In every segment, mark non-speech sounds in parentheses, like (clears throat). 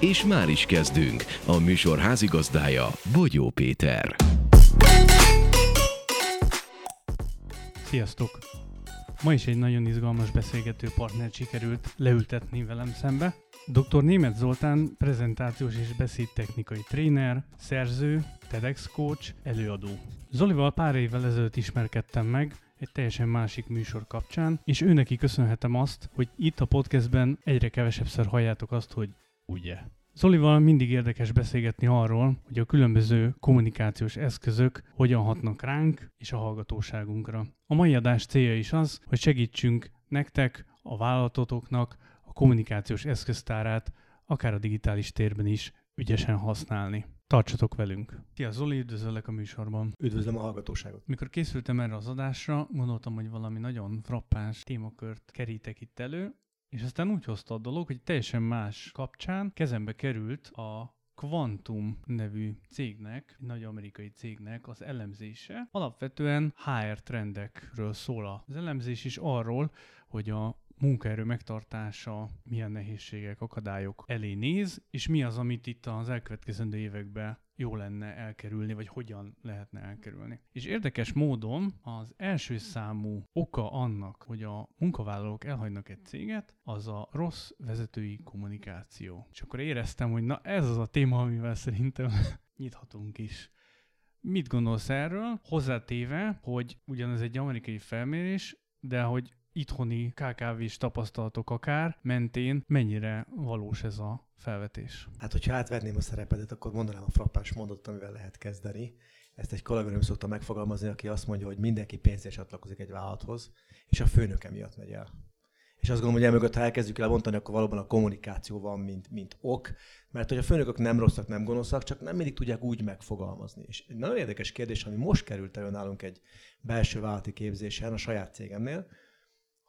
És már is kezdünk. A műsor házigazdája Bogyó Péter. Sziasztok! Ma is egy nagyon izgalmas beszélgető partnert sikerült leültetni velem szembe. Dr. Német Zoltán prezentációs és beszédtechnikai tréner, szerző, TEDx coach, előadó. Zolival pár évvel ezelőtt ismerkedtem meg, egy teljesen másik műsor kapcsán, és őneki köszönhetem azt, hogy itt a podcastben egyre kevesebbszer halljátok azt, hogy ugye. Zolival mindig érdekes beszélgetni arról, hogy a különböző kommunikációs eszközök hogyan hatnak ránk és a hallgatóságunkra. A mai adás célja is az, hogy segítsünk nektek, a vállalatotoknak a kommunikációs eszköztárát akár a digitális térben is ügyesen használni. Tartsatok velünk! Szia Zoli, üdvözöllek a műsorban! Üdvözlöm a hallgatóságot! Mikor készültem erre az adásra, gondoltam, hogy valami nagyon frappáns témakört kerítek itt elő, és aztán úgy hozta a dolog, hogy teljesen más kapcsán kezembe került a Quantum nevű cégnek, egy nagy amerikai cégnek az elemzése. Alapvetően HR trendekről szól az elemzés is arról, hogy a munkaerő megtartása milyen nehézségek, akadályok elé néz, és mi az, amit itt az elkövetkezendő években jó lenne elkerülni, vagy hogyan lehetne elkerülni. És érdekes módon az első számú oka annak, hogy a munkavállalók elhagynak egy céget, az a rossz vezetői kommunikáció. És akkor éreztem, hogy na ez az a téma, amivel szerintem (laughs) nyithatunk is. Mit gondolsz erről? Hozzátéve, hogy ugyanez egy amerikai felmérés, de hogy itthoni KKV-s tapasztalatok akár mentén mennyire valós ez a felvetés? Hát, hogyha átvenném a szerepedet, akkor mondanám a frappás mondatot, amivel lehet kezdeni. Ezt egy kollégám szokta megfogalmazni, aki azt mondja, hogy mindenki pénzért csatlakozik egy vállalathoz, és a főnöke miatt megy el. És azt gondolom, hogy emögött, ha elkezdjük el akkor valóban a kommunikáció van, mint, mint ok, mert hogy a főnökök nem rosszak, nem gonoszak, csak nem mindig tudják úgy megfogalmazni. És egy nagyon érdekes kérdés, ami most került elő nálunk egy belső vállalati képzésen a saját cégemnél,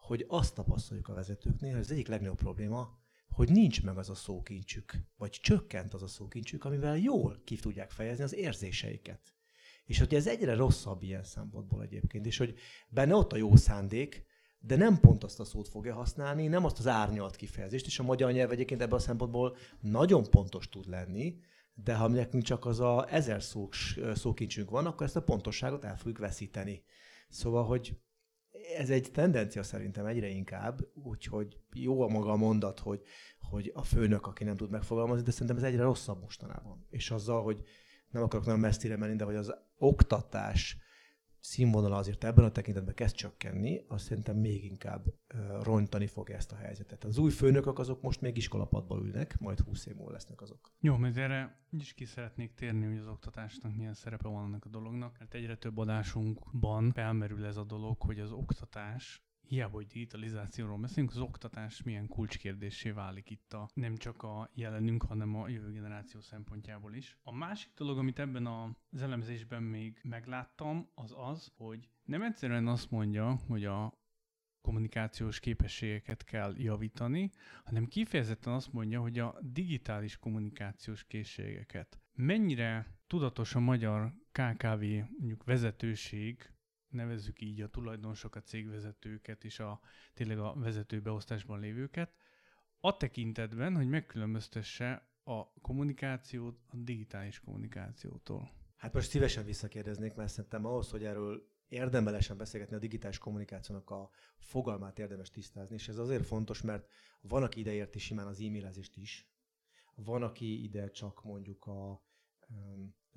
hogy azt tapasztaljuk a vezetőknél, hogy az egyik legnagyobb probléma, hogy nincs meg az a szókincsük, vagy csökkent az a szókincsük, amivel jól ki tudják fejezni az érzéseiket. És hogy ez egyre rosszabb ilyen szempontból egyébként, és hogy benne ott a jó szándék, de nem pont azt a szót fogja használni, nem azt az árnyalt kifejezést, és a magyar nyelv egyébként ebből a szempontból nagyon pontos tud lenni, de ha nekünk csak az a ezer szóks, szókincsünk van, akkor ezt a pontosságot el fogjuk veszíteni. Szóval, hogy ez egy tendencia szerintem egyre inkább, úgyhogy jó a maga a mondat, hogy, hogy a főnök, aki nem tud megfogalmazni, de szerintem ez egyre rosszabb mostanában. És azzal, hogy nem akarok nagyon messzire menni, de hogy az oktatás színvonala azért ebben a tekintetben kezd csökkenni, azt szerintem még inkább rontani fog ezt a helyzetet. Az új főnökök azok most még iskolapadban ülnek, majd 20 év múlva lesznek azok. Jó, mert erre is ki szeretnék térni, hogy az oktatásnak milyen szerepe van ennek a dolognak, mert egyre több adásunkban felmerül ez a dolog, hogy az oktatás hiába, hogy digitalizációról beszélünk, az oktatás milyen kulcskérdésé válik itt a nem csak a jelenünk, hanem a jövő generáció szempontjából is. A másik dolog, amit ebben az elemzésben még megláttam, az az, hogy nem egyszerűen azt mondja, hogy a kommunikációs képességeket kell javítani, hanem kifejezetten azt mondja, hogy a digitális kommunikációs készségeket. Mennyire tudatos a magyar KKV mondjuk vezetőség nevezzük így a tulajdonosok, a cégvezetőket és a tényleg a vezetőbeosztásban lévőket, a tekintetben, hogy megkülönböztesse a kommunikációt a digitális kommunikációtól. Hát most szívesen visszakérdeznék, mert szerintem ahhoz, hogy erről érdemelesen beszélgetni a digitális kommunikációnak a fogalmát érdemes tisztázni, és ez azért fontos, mert van, aki ide érti simán az e-mailezést is, van, aki ide csak mondjuk a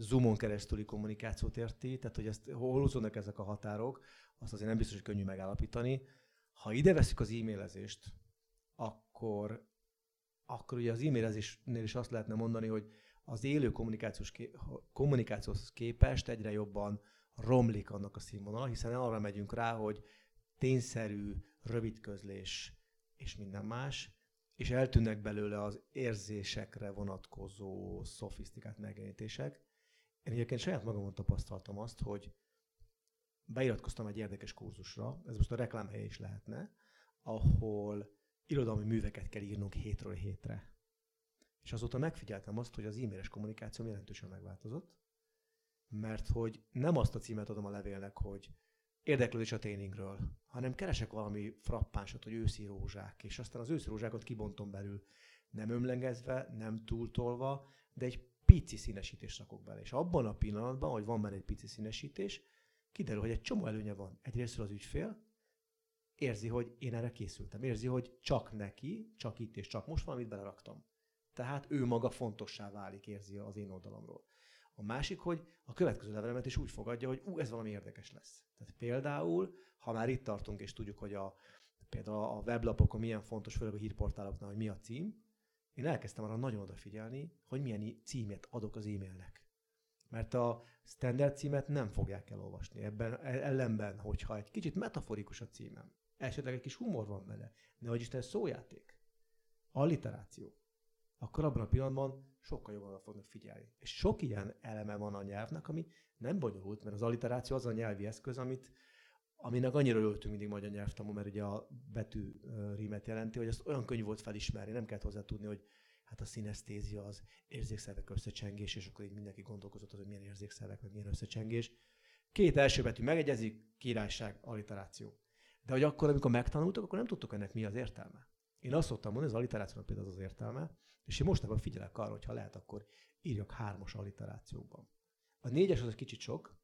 Zoomon keresztüli kommunikációt érti, tehát hogy ezt hol húzódnak ezek a határok, azt azért nem biztos, hogy könnyű megállapítani. Ha ide veszik az e-mailezést, akkor, akkor ugye az e-mailezésnél is azt lehetne mondani, hogy az élő kommunikációs ké, kommunikációhoz képest egyre jobban romlik annak a színvonala, hiszen arra megyünk rá, hogy tényszerű, rövid közlés és minden más, és eltűnnek belőle az érzésekre vonatkozó szofisztikált megjelenítések, én egyébként saját magamon tapasztaltam azt, hogy beiratkoztam egy érdekes kurzusra, ez most a reklámhelye is lehetne, ahol irodalmi műveket kell írnunk hétről hétre. És azóta megfigyeltem azt, hogy az e-mailes kommunikáció jelentősen megváltozott, mert hogy nem azt a címet adom a levélnek, hogy érdeklődés a tréningről, hanem keresek valami frappánsot, hogy őszi rózsák, és aztán az őszi rózsákat kibontom belül, nem ömlengezve, nem túltolva, de egy pici színesítést rakok bele. És abban a pillanatban, hogy van benne egy pici színesítés, kiderül, hogy egy csomó előnye van. Egyrészt az ügyfél érzi, hogy én erre készültem. Érzi, hogy csak neki, csak itt és csak most valamit beleraktam. Tehát ő maga fontossá válik, érzi az én oldalamról. A másik, hogy a következő levelemet is úgy fogadja, hogy ú, ez valami érdekes lesz. Tehát például, ha már itt tartunk, és tudjuk, hogy a, például a weblapokon milyen fontos, főleg a hírportáloknál, hogy mi a cím, én elkezdtem arra nagyon odafigyelni, hogy milyen címet adok az e-mailnek. Mert a standard címet nem fogják elolvasni. Ebben e, ellenben, hogyha egy kicsit metaforikus a címem, esetleg egy kis humor van benne, de hogy Isten szójáték, alliteráció, akkor abban a pillanatban sokkal jobban fognak figyelni. És sok ilyen eleme van a nyelvnek, ami nem bonyolult, mert az alliteráció az a nyelvi eszköz, amit, aminek annyira örültünk mindig magyar nyelvtanul, mert ugye a betű rímet jelenti, hogy azt olyan könnyű volt felismerni, nem kellett hozzá tudni, hogy hát a szinesztézia az érzékszervek összecsengés, és akkor így mindenki gondolkozott az, hogy milyen érzékszervek, meg milyen összecsengés. Két első betű megegyezik, királyság, alliteráció. De hogy akkor, amikor megtanultak, akkor nem tudtuk ennek mi az értelme. Én azt szoktam mondani, az alliterációnak például az az értelme, és én mostanában figyelek arra, hogy ha lehet, akkor írjak hármas alliterációkban. A négyes az egy kicsit sok,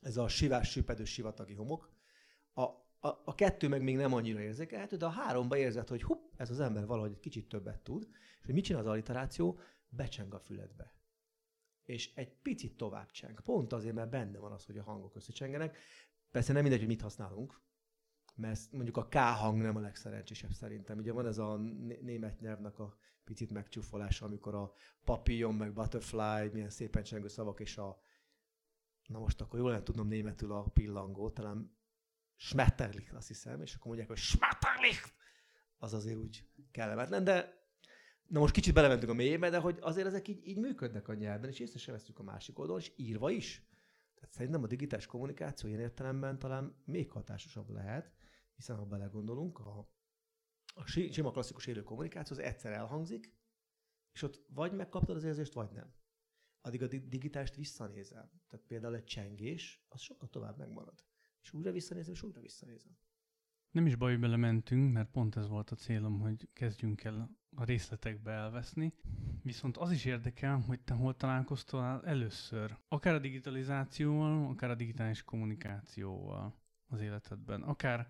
ez a sivás, süpedő, sivatagi homok. A, a, a kettő meg még nem annyira érzékelhető, de a háromba érzed, hogy hup, ez az ember valahogy egy kicsit többet tud, és hogy mit csinál az alliteráció? Becseng a füledbe. És egy picit tovább cseng. Pont azért, mert benne van az, hogy a hangok összecsengenek. Persze nem mindegy, hogy mit használunk, mert mondjuk a K hang nem a legszerencsésebb szerintem. Ugye van ez a német nyelvnek a picit megcsúfolása, amikor a papillon, meg butterfly, milyen szépen csengő szavak, és a na most akkor jól nem tudnom németül a pillangó, talán Schmetterlich, azt hiszem, és akkor mondják, hogy Schmetterlich, az azért úgy kellemetlen, de na most kicsit belementünk a mélyébe, de hogy azért ezek így, így működnek a nyelven, és észre sem veszük a másik oldalon, és írva is. Tehát szerintem a digitális kommunikáció ilyen értelemben talán még hatásosabb lehet, hiszen ha belegondolunk, a, a sima klasszikus élő kommunikáció az egyszer elhangzik, és ott vagy megkaptad az érzést, vagy nem. Addig a digitást visszanézem. Tehát például egy csengés, az sokkal tovább megmarad. És újra visszanézem, és újra visszanézem. Nem is baj, hogy belementünk, mert pont ez volt a célom, hogy kezdjünk el a részletekbe elveszni. Viszont az is érdekel, hogy te hol találkoztál először. Akár a digitalizációval, akár a digitális kommunikációval az életedben. Akár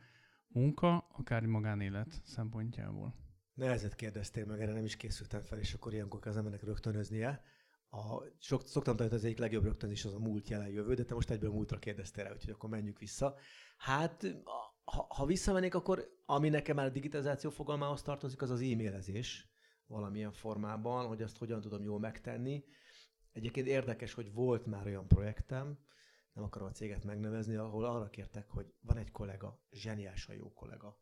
munka, akár magánélet szempontjából. Nehezet kérdeztél meg, erre nem is készültem fel, és akkor ilyenkor az embernek rögtönöznie. A, sok, szoktam hogy az egyik legjobb rögtönzés az a múlt, jelen, jövő, de te most egyből múltra kérdeztél rá, úgyhogy akkor menjünk vissza. Hát, ha, ha visszamennék, akkor ami nekem már a digitalizáció fogalmához tartozik, az az e-mailezés valamilyen formában, hogy azt hogyan tudom jól megtenni. Egyébként érdekes, hogy volt már olyan projektem, nem akarom a céget megnevezni, ahol arra kértek, hogy van egy kollega, zseniálisan jó kollega,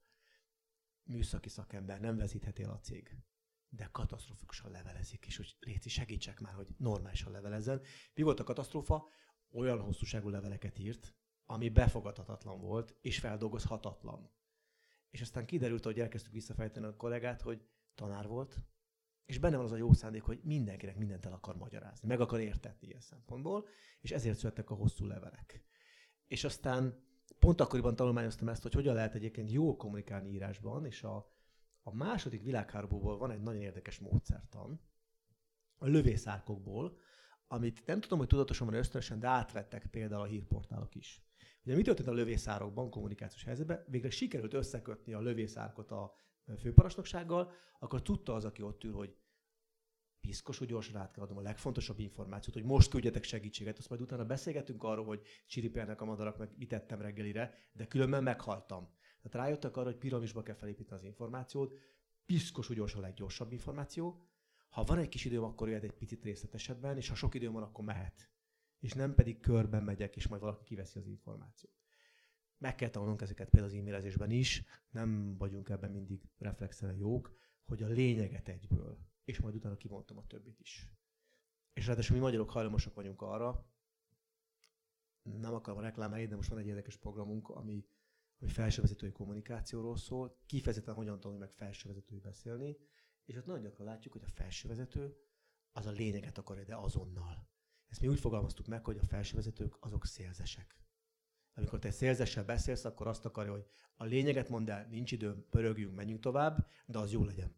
műszaki szakember, nem vezítheti el a cég, de katasztrofikusan levelezik, és hogy Léci, segítsek már, hogy normálisan levelezzen. Mi volt a katasztrófa? Olyan hosszúságú leveleket írt, ami befogadhatatlan volt, és feldolgozhatatlan. És aztán kiderült, hogy elkezdtük visszafejteni a kollégát, hogy tanár volt, és benne van az a jó szándék, hogy mindenkinek mindent el akar magyarázni, meg akar értetni ilyen szempontból, és ezért születtek a hosszú levelek. És aztán pont akkoriban tanulmányoztam ezt, hogy hogyan lehet egyébként jól kommunikálni írásban, és a, a második világháborúból van egy nagyon érdekes módszertan, a lövészárkokból, amit nem tudom, hogy tudatosan van ösztönösen, de átvettek például a hírportálok is. Ugye mi történt a lövészárokban kommunikációs helyzetben? Végre sikerült összekötni a lövészárkot a főparancsnoksággal, akkor tudta az, aki ott ül, hogy piszkos, hogy gyorsan át kell adnom a legfontosabb információt, hogy most küldjetek segítséget, azt majd utána beszélgetünk arról, hogy csiripelnek a madarak, meg mit tettem reggelire, de különben meghaltam. Tehát rájöttek arra, hogy piramisba kell felépíteni az információt, piszkos, gyorsan a leggyorsabb információ. Ha van egy kis időm, akkor jöhet egy picit részletesebben, és ha sok időm van, akkor mehet. És nem pedig körben megyek, és majd valaki kiveszi az információt. Meg kell tanulnunk ezeket például az e-mailezésben is, nem vagyunk ebben mindig reflexen jók, hogy a lényeget egyből, és majd utána kivontam a többit is. És ráadásul mi magyarok hajlamosak vagyunk arra, nem akarom reklámálni, de most van egy érdekes programunk, ami, ami felsővezetői kommunikációról szól, kifejezetten hogyan tanulni meg felsővezetői beszélni, és ott nagyon gyakran látjuk, hogy a felsővezető az a lényeget akarja, de azonnal. Ezt mi úgy fogalmaztuk meg, hogy a felsővezetők azok szélzesek. Amikor te szélzessel beszélsz, akkor azt akarja, hogy a lényeget mondd el, nincs időm, pörögjünk, menjünk tovább, de az jó legyen.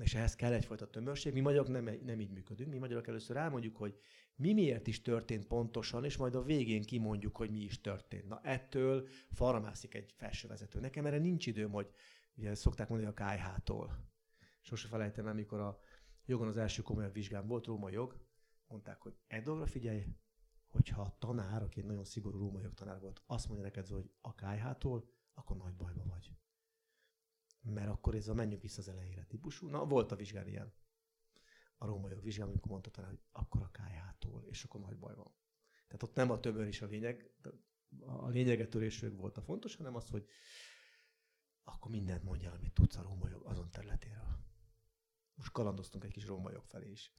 És ehhez kell egyfajta tömörség. Mi magyarok nem, nem így működünk. Mi magyarok először elmondjuk, hogy mi miért is történt pontosan, és majd a végén kimondjuk, hogy mi is történt. Na ettől faramászik egy felsővezető. Nekem erre nincs időm, hogy ugye szokták mondani a KH-tól. Sose felejtem el, amikor a jogon az első komolyabb vizsgám volt, róma jog, mondták, hogy egy dologra figyelj, hogyha a tanár, aki egy nagyon szigorú római tanár volt, azt mondja neked, hogy a KH-tól, akkor nagy bajba vagy. Mert akkor ez a menjünk vissza az elejére típusú. Na, volt a vizsgán ilyen. A római vizsgán, amikor mondta tanár, hogy akkor a KH-tól, és akkor nagy baj van. Tehát ott nem a tömör is a lényeg, a lényeget törésről volt a fontos, hanem az, hogy akkor mindent mondjál, amit tudsz a római azon területéről. Most kalandoztunk egy kis római felé is.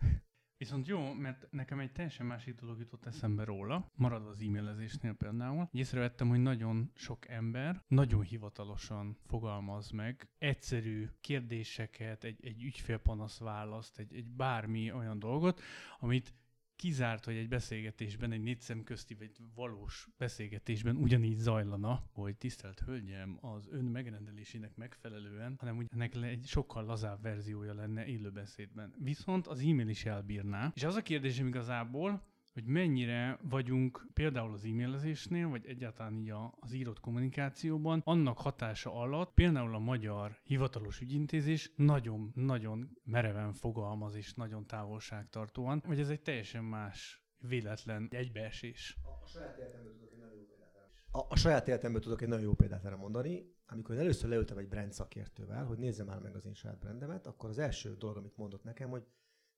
Viszont jó, mert nekem egy teljesen másik dolog jutott eszembe róla, marad az e-mailezésnél például. Észrevettem, hogy nagyon sok ember nagyon hivatalosan fogalmaz meg egyszerű kérdéseket, egy, egy ügyfélpanasz választ, egy, egy bármi olyan dolgot, amit kizárt, hogy egy beszélgetésben, egy négy szem közti vagy valós beszélgetésben ugyanígy zajlana, hogy tisztelt hölgyem, az ön megrendelésének megfelelően, hanem úgy ennek egy sokkal lazább verziója lenne élőbeszédben. Viszont az e-mail is elbírná. És az a kérdésem igazából, hogy mennyire vagyunk például az e-mailezésnél, vagy egyáltalán így az írott kommunikációban, annak hatása alatt például a magyar hivatalos ügyintézés nagyon-nagyon mereven fogalmaz és nagyon távolságtartóan, vagy ez egy teljesen más véletlen egybeesés. A saját életemből tudok egy nagyon jó példát a, a saját életemből tudok egy nagyon jó példát erre mondani. Amikor én először leültem egy brand szakértővel, hogy nézze már meg az én saját brandemet, akkor az első dolog, amit mondott nekem, hogy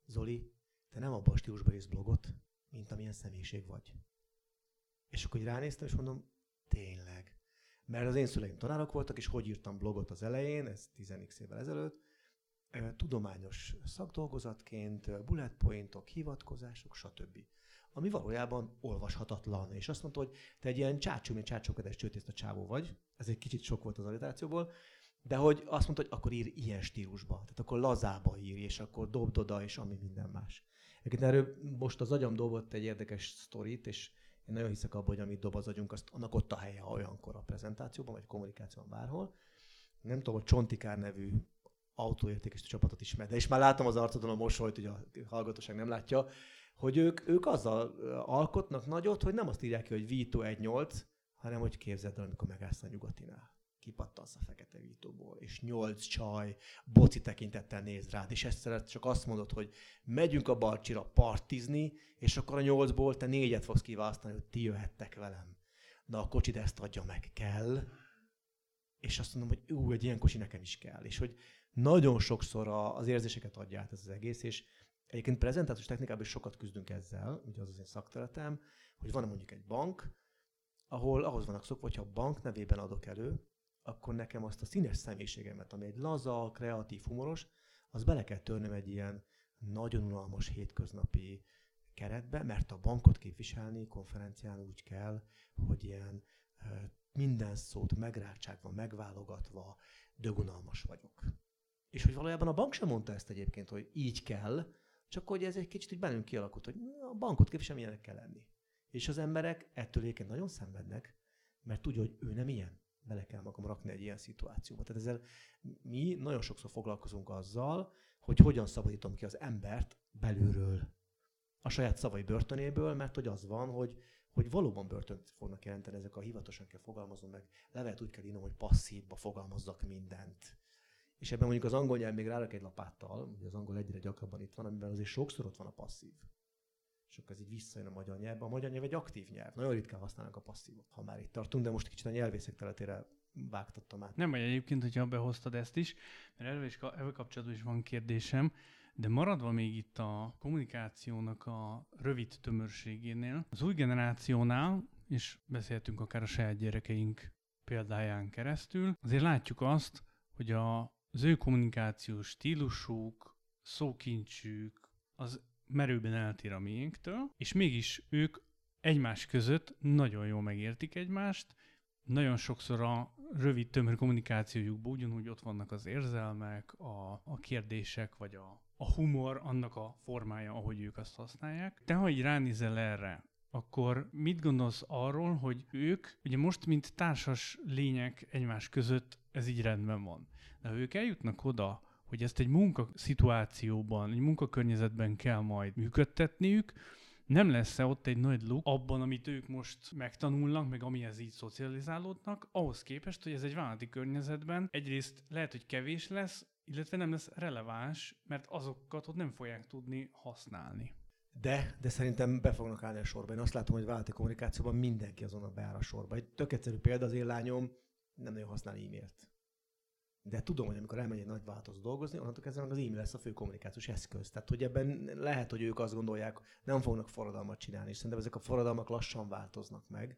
Zoli, te nem a stílusban írsz blogot, mint amilyen személyiség vagy. És akkor így ránéztem, és mondom, tényleg. Mert az én szüleim tanárok voltak, és hogy írtam blogot az elején, ez 10 évvel ezelőtt, tudományos szakdolgozatként, bullet pointok, hivatkozások, stb. Ami valójában olvashatatlan. És azt mondta, hogy te egy ilyen csácsú, mint csácsókedves a csávó vagy. Ez egy kicsit sok volt az alitációból. De hogy azt mondta, hogy akkor ír ilyen stílusba. Tehát akkor lazába ír, és akkor dobd oda, és ami minden más. Egyébként erről most az agyam dobott egy érdekes sztorit, és én nagyon hiszek abban, hogy amit dob az agyunk, azt annak ott a helye olyankor a prezentációban, vagy kommunikációban bárhol. Nem tudom, hogy Csontikár nevű autóértékes csapatot ismer, de és már látom az arcodon a mosolyt, hogy a hallgatóság nem látja, hogy ők, ők azzal alkotnak nagyot, hogy nem azt írják ki, hogy Vito 1.8, hanem hogy képzeld el, amikor megállsz a nyugatinál kipattansz a fekete vítóból, és nyolc csaj boci tekintettel néz rád, és ezt csak azt mondod, hogy megyünk a Balcsira partizni, és akkor a nyolcból te négyet fogsz kiválasztani, hogy ti jöhettek velem. Na a kocsid ezt adja meg, kell. És azt mondom, hogy ú, egy ilyen kocsi nekem is kell. És hogy nagyon sokszor az érzéseket adja át ez az egész, és egyébként prezentációs technikában is sokat küzdünk ezzel, ugye az az én szakterületem, hogy van mondjuk egy bank, ahol ahhoz vannak szokva, hogyha a bank nevében adok elő, akkor nekem azt a színes személyiségemet, ami egy laza, kreatív, humoros, az bele kell törnöm egy ilyen nagyon unalmas hétköznapi keretbe, mert a bankot képviselni konferencián úgy kell, hogy ilyen minden szót megrágságva, megválogatva, dögunalmas vagyok. És hogy valójában a bank sem mondta ezt egyébként, hogy így kell, csak hogy ez egy kicsit így bennünk kialakult, hogy a bankot képviselni ilyenek kell lenni. És az emberek ettől egyébként nagyon szenvednek, mert tudja, hogy ő nem ilyen bele kell magam rakni egy ilyen szituációba. Tehát ezzel mi nagyon sokszor foglalkozunk azzal, hogy hogyan szabadítom ki az embert belülről, a saját szavai börtönéből, mert hogy az van, hogy, hogy valóban börtönt fognak jelenteni ezek a hivatosan kell fogalmazom meg, levelet úgy kell írnom, hogy passzívba fogalmazzak mindent. És ebben mondjuk az angol nyelv még rárak egy lapáttal, ugye az angol egyre gyakrabban itt van, amiben azért sokszor ott van a passzív és akkor ez így visszajön a magyar nyelvbe. A magyar nyelv egy aktív nyelv. Nagyon ritkán használnak a passzívot, ha már itt tartunk, de most kicsit a nyelvészek területére vágtattam át. Nem vagy egyébként, hogyha behoztad ezt is, mert erről is, ezzel kapcsolatban is van kérdésem, de maradva még itt a kommunikációnak a rövid tömörségénél, az új generációnál, és beszéltünk akár a saját gyerekeink példáján keresztül, azért látjuk azt, hogy a, az ő kommunikációs stílusuk, szókincsük, az merőben eltér a miénktől, és mégis ők egymás között nagyon jól megértik egymást, nagyon sokszor a rövid, tömör kommunikációjukban ugyanúgy ott vannak az érzelmek, a, a kérdések, vagy a, a humor, annak a formája, ahogy ők azt használják. Te, ha így ránézel erre, akkor mit gondolsz arról, hogy ők, ugye most, mint társas lények egymás között, ez így rendben van. De ha ők eljutnak oda, hogy ezt egy munkaszituációban, egy munkakörnyezetben kell majd működtetniük, nem lesz-e ott egy nagy luk abban, amit ők most megtanulnak, meg amihez így szocializálódnak, ahhoz képest, hogy ez egy vállalati környezetben egyrészt lehet, hogy kevés lesz, illetve nem lesz releváns, mert azokat ott nem fogják tudni használni. De, de szerintem be fognak állni a sorba. Én azt látom, hogy vállalati kommunikációban mindenki azonnal beáll a sorba. Egy tök egyszerű példa, az én lányom nem nagyon használ e-mailt. De tudom, hogy amikor elmegy egy nagy változó dolgozni, onnantól kezdve az e-mail lesz a fő kommunikációs eszköz. Tehát, hogy ebben lehet, hogy ők azt gondolják, nem fognak forradalmat csinálni, és szerintem ezek a forradalmak lassan változnak meg.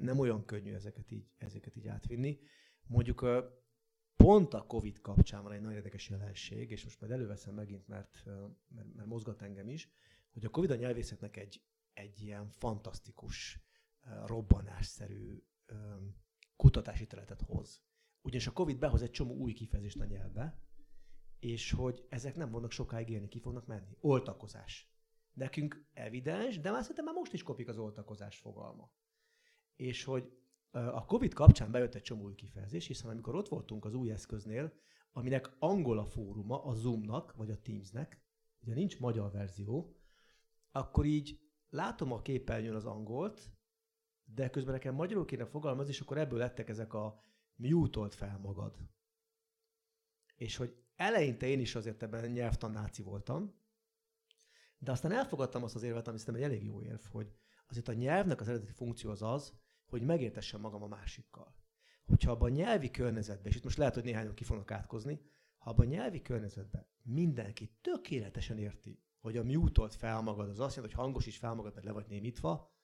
Nem olyan könnyű ezeket így, ezeket így átvinni. Mondjuk pont a Covid kapcsán van egy nagyon érdekes jelenség, és most majd előveszem megint, mert, mert, mert mozgat engem is, hogy a Covid a nyelvészetnek egy, egy ilyen fantasztikus, robbanásszerű kutatási területet hoz. Ugyanis a Covid behoz egy csomó új kifejezést a nyelvbe, és hogy ezek nem vannak sokáig élni, ki fognak menni. Oltakozás. Nekünk evidens, de már szerintem már most is kopik az oltakozás fogalma. És hogy a Covid kapcsán bejött egy csomó új kifejezés, hiszen amikor ott voltunk az új eszköznél, aminek angol a fóruma, a Zoomnak, vagy a Teamsnek, ugye nincs magyar verzió, akkor így látom a képernyőn az angolt, de közben nekem magyarul kéne fogalmazni, és akkor ebből lettek ezek a mute fel magad. És hogy eleinte én is azért ebben nyelvtanáci voltam, de aztán elfogadtam azt az érvet, ami szerintem egy elég jó érv, hogy azért a nyelvnek az eredeti funkció az az, hogy megértessem magam a másikkal. Hogyha abban a nyelvi környezetben, és itt most lehet, hogy néhányan ki fognak átkozni, ha abban a nyelvi környezetben mindenki tökéletesen érti, hogy a mute fel magad az azt jelenti, hogy hangos is fel magad, mert le vagy némítva,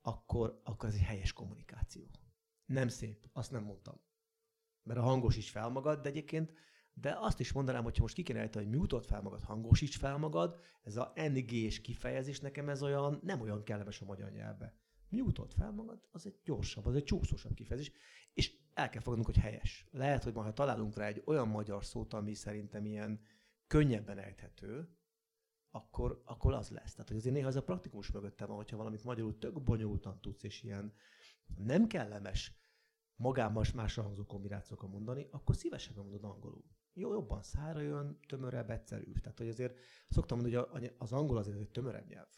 akkor, akkor ez egy helyes kommunikáció. Nem szép, azt nem mondtam. Mert a hangos is fel magad, de egyébként, de azt is mondanám, hogy most ki kéne hogy mute fel magad, hangosíts fel magad, ez a NG-s kifejezés nekem ez olyan, nem olyan kellemes a magyar nyelvbe mute fel magad, az egy gyorsabb, az egy csúszósabb kifejezés, és el kell fogadnunk, hogy helyes. Lehet, hogy majd találunk rá egy olyan magyar szót, ami szerintem ilyen könnyebben ejthető, akkor, akkor az lesz. Tehát, hogy azért néha ez a praktikus mögötte van, hogyha valamit magyarul tök bonyolultan tudsz, és ilyen nem kellemes magában másra hangzó kombinációkat mondani, akkor szívesen mondod angolul. Jó, jobban szára jön, tömörebb, egyszerűbb. Tehát, hogy azért szoktam mondani, hogy az angol azért egy tömörebb nyelv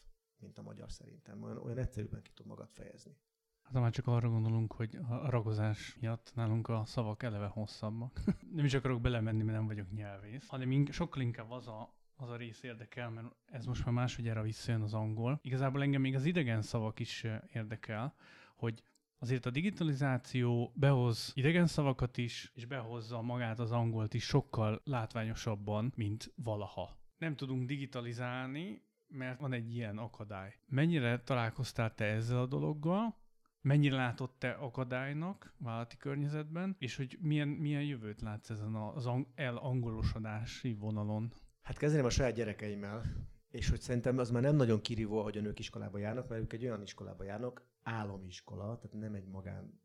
mint a magyar szerintem. Olyan, olyan egyszerűbben ki tud magad fejezni. Hát már csak arra gondolunk, hogy a ragozás miatt nálunk a szavak eleve hosszabbak. (laughs) nem is akarok belemenni, mert nem vagyok nyelvész, hanem ink- sokkal inkább az a, az a rész érdekel, mert ez most már másodjára visszajön az angol. Igazából engem még az idegen szavak is érdekel, hogy azért a digitalizáció behoz idegen szavakat is, és behozza magát az angolt is sokkal látványosabban, mint valaha. Nem tudunk digitalizálni, mert van egy ilyen akadály. Mennyire találkoztál te ezzel a dologgal? Mennyire látott te akadálynak vállalati környezetben, és hogy milyen, milyen jövőt látsz ezen az elangolosodási vonalon? Hát kezdeném a saját gyerekeimmel, és hogy szerintem az már nem nagyon kirívó, hogy a nők iskolába járnak, mert ők egy olyan iskolába járnak, államiskola, tehát nem egy magán,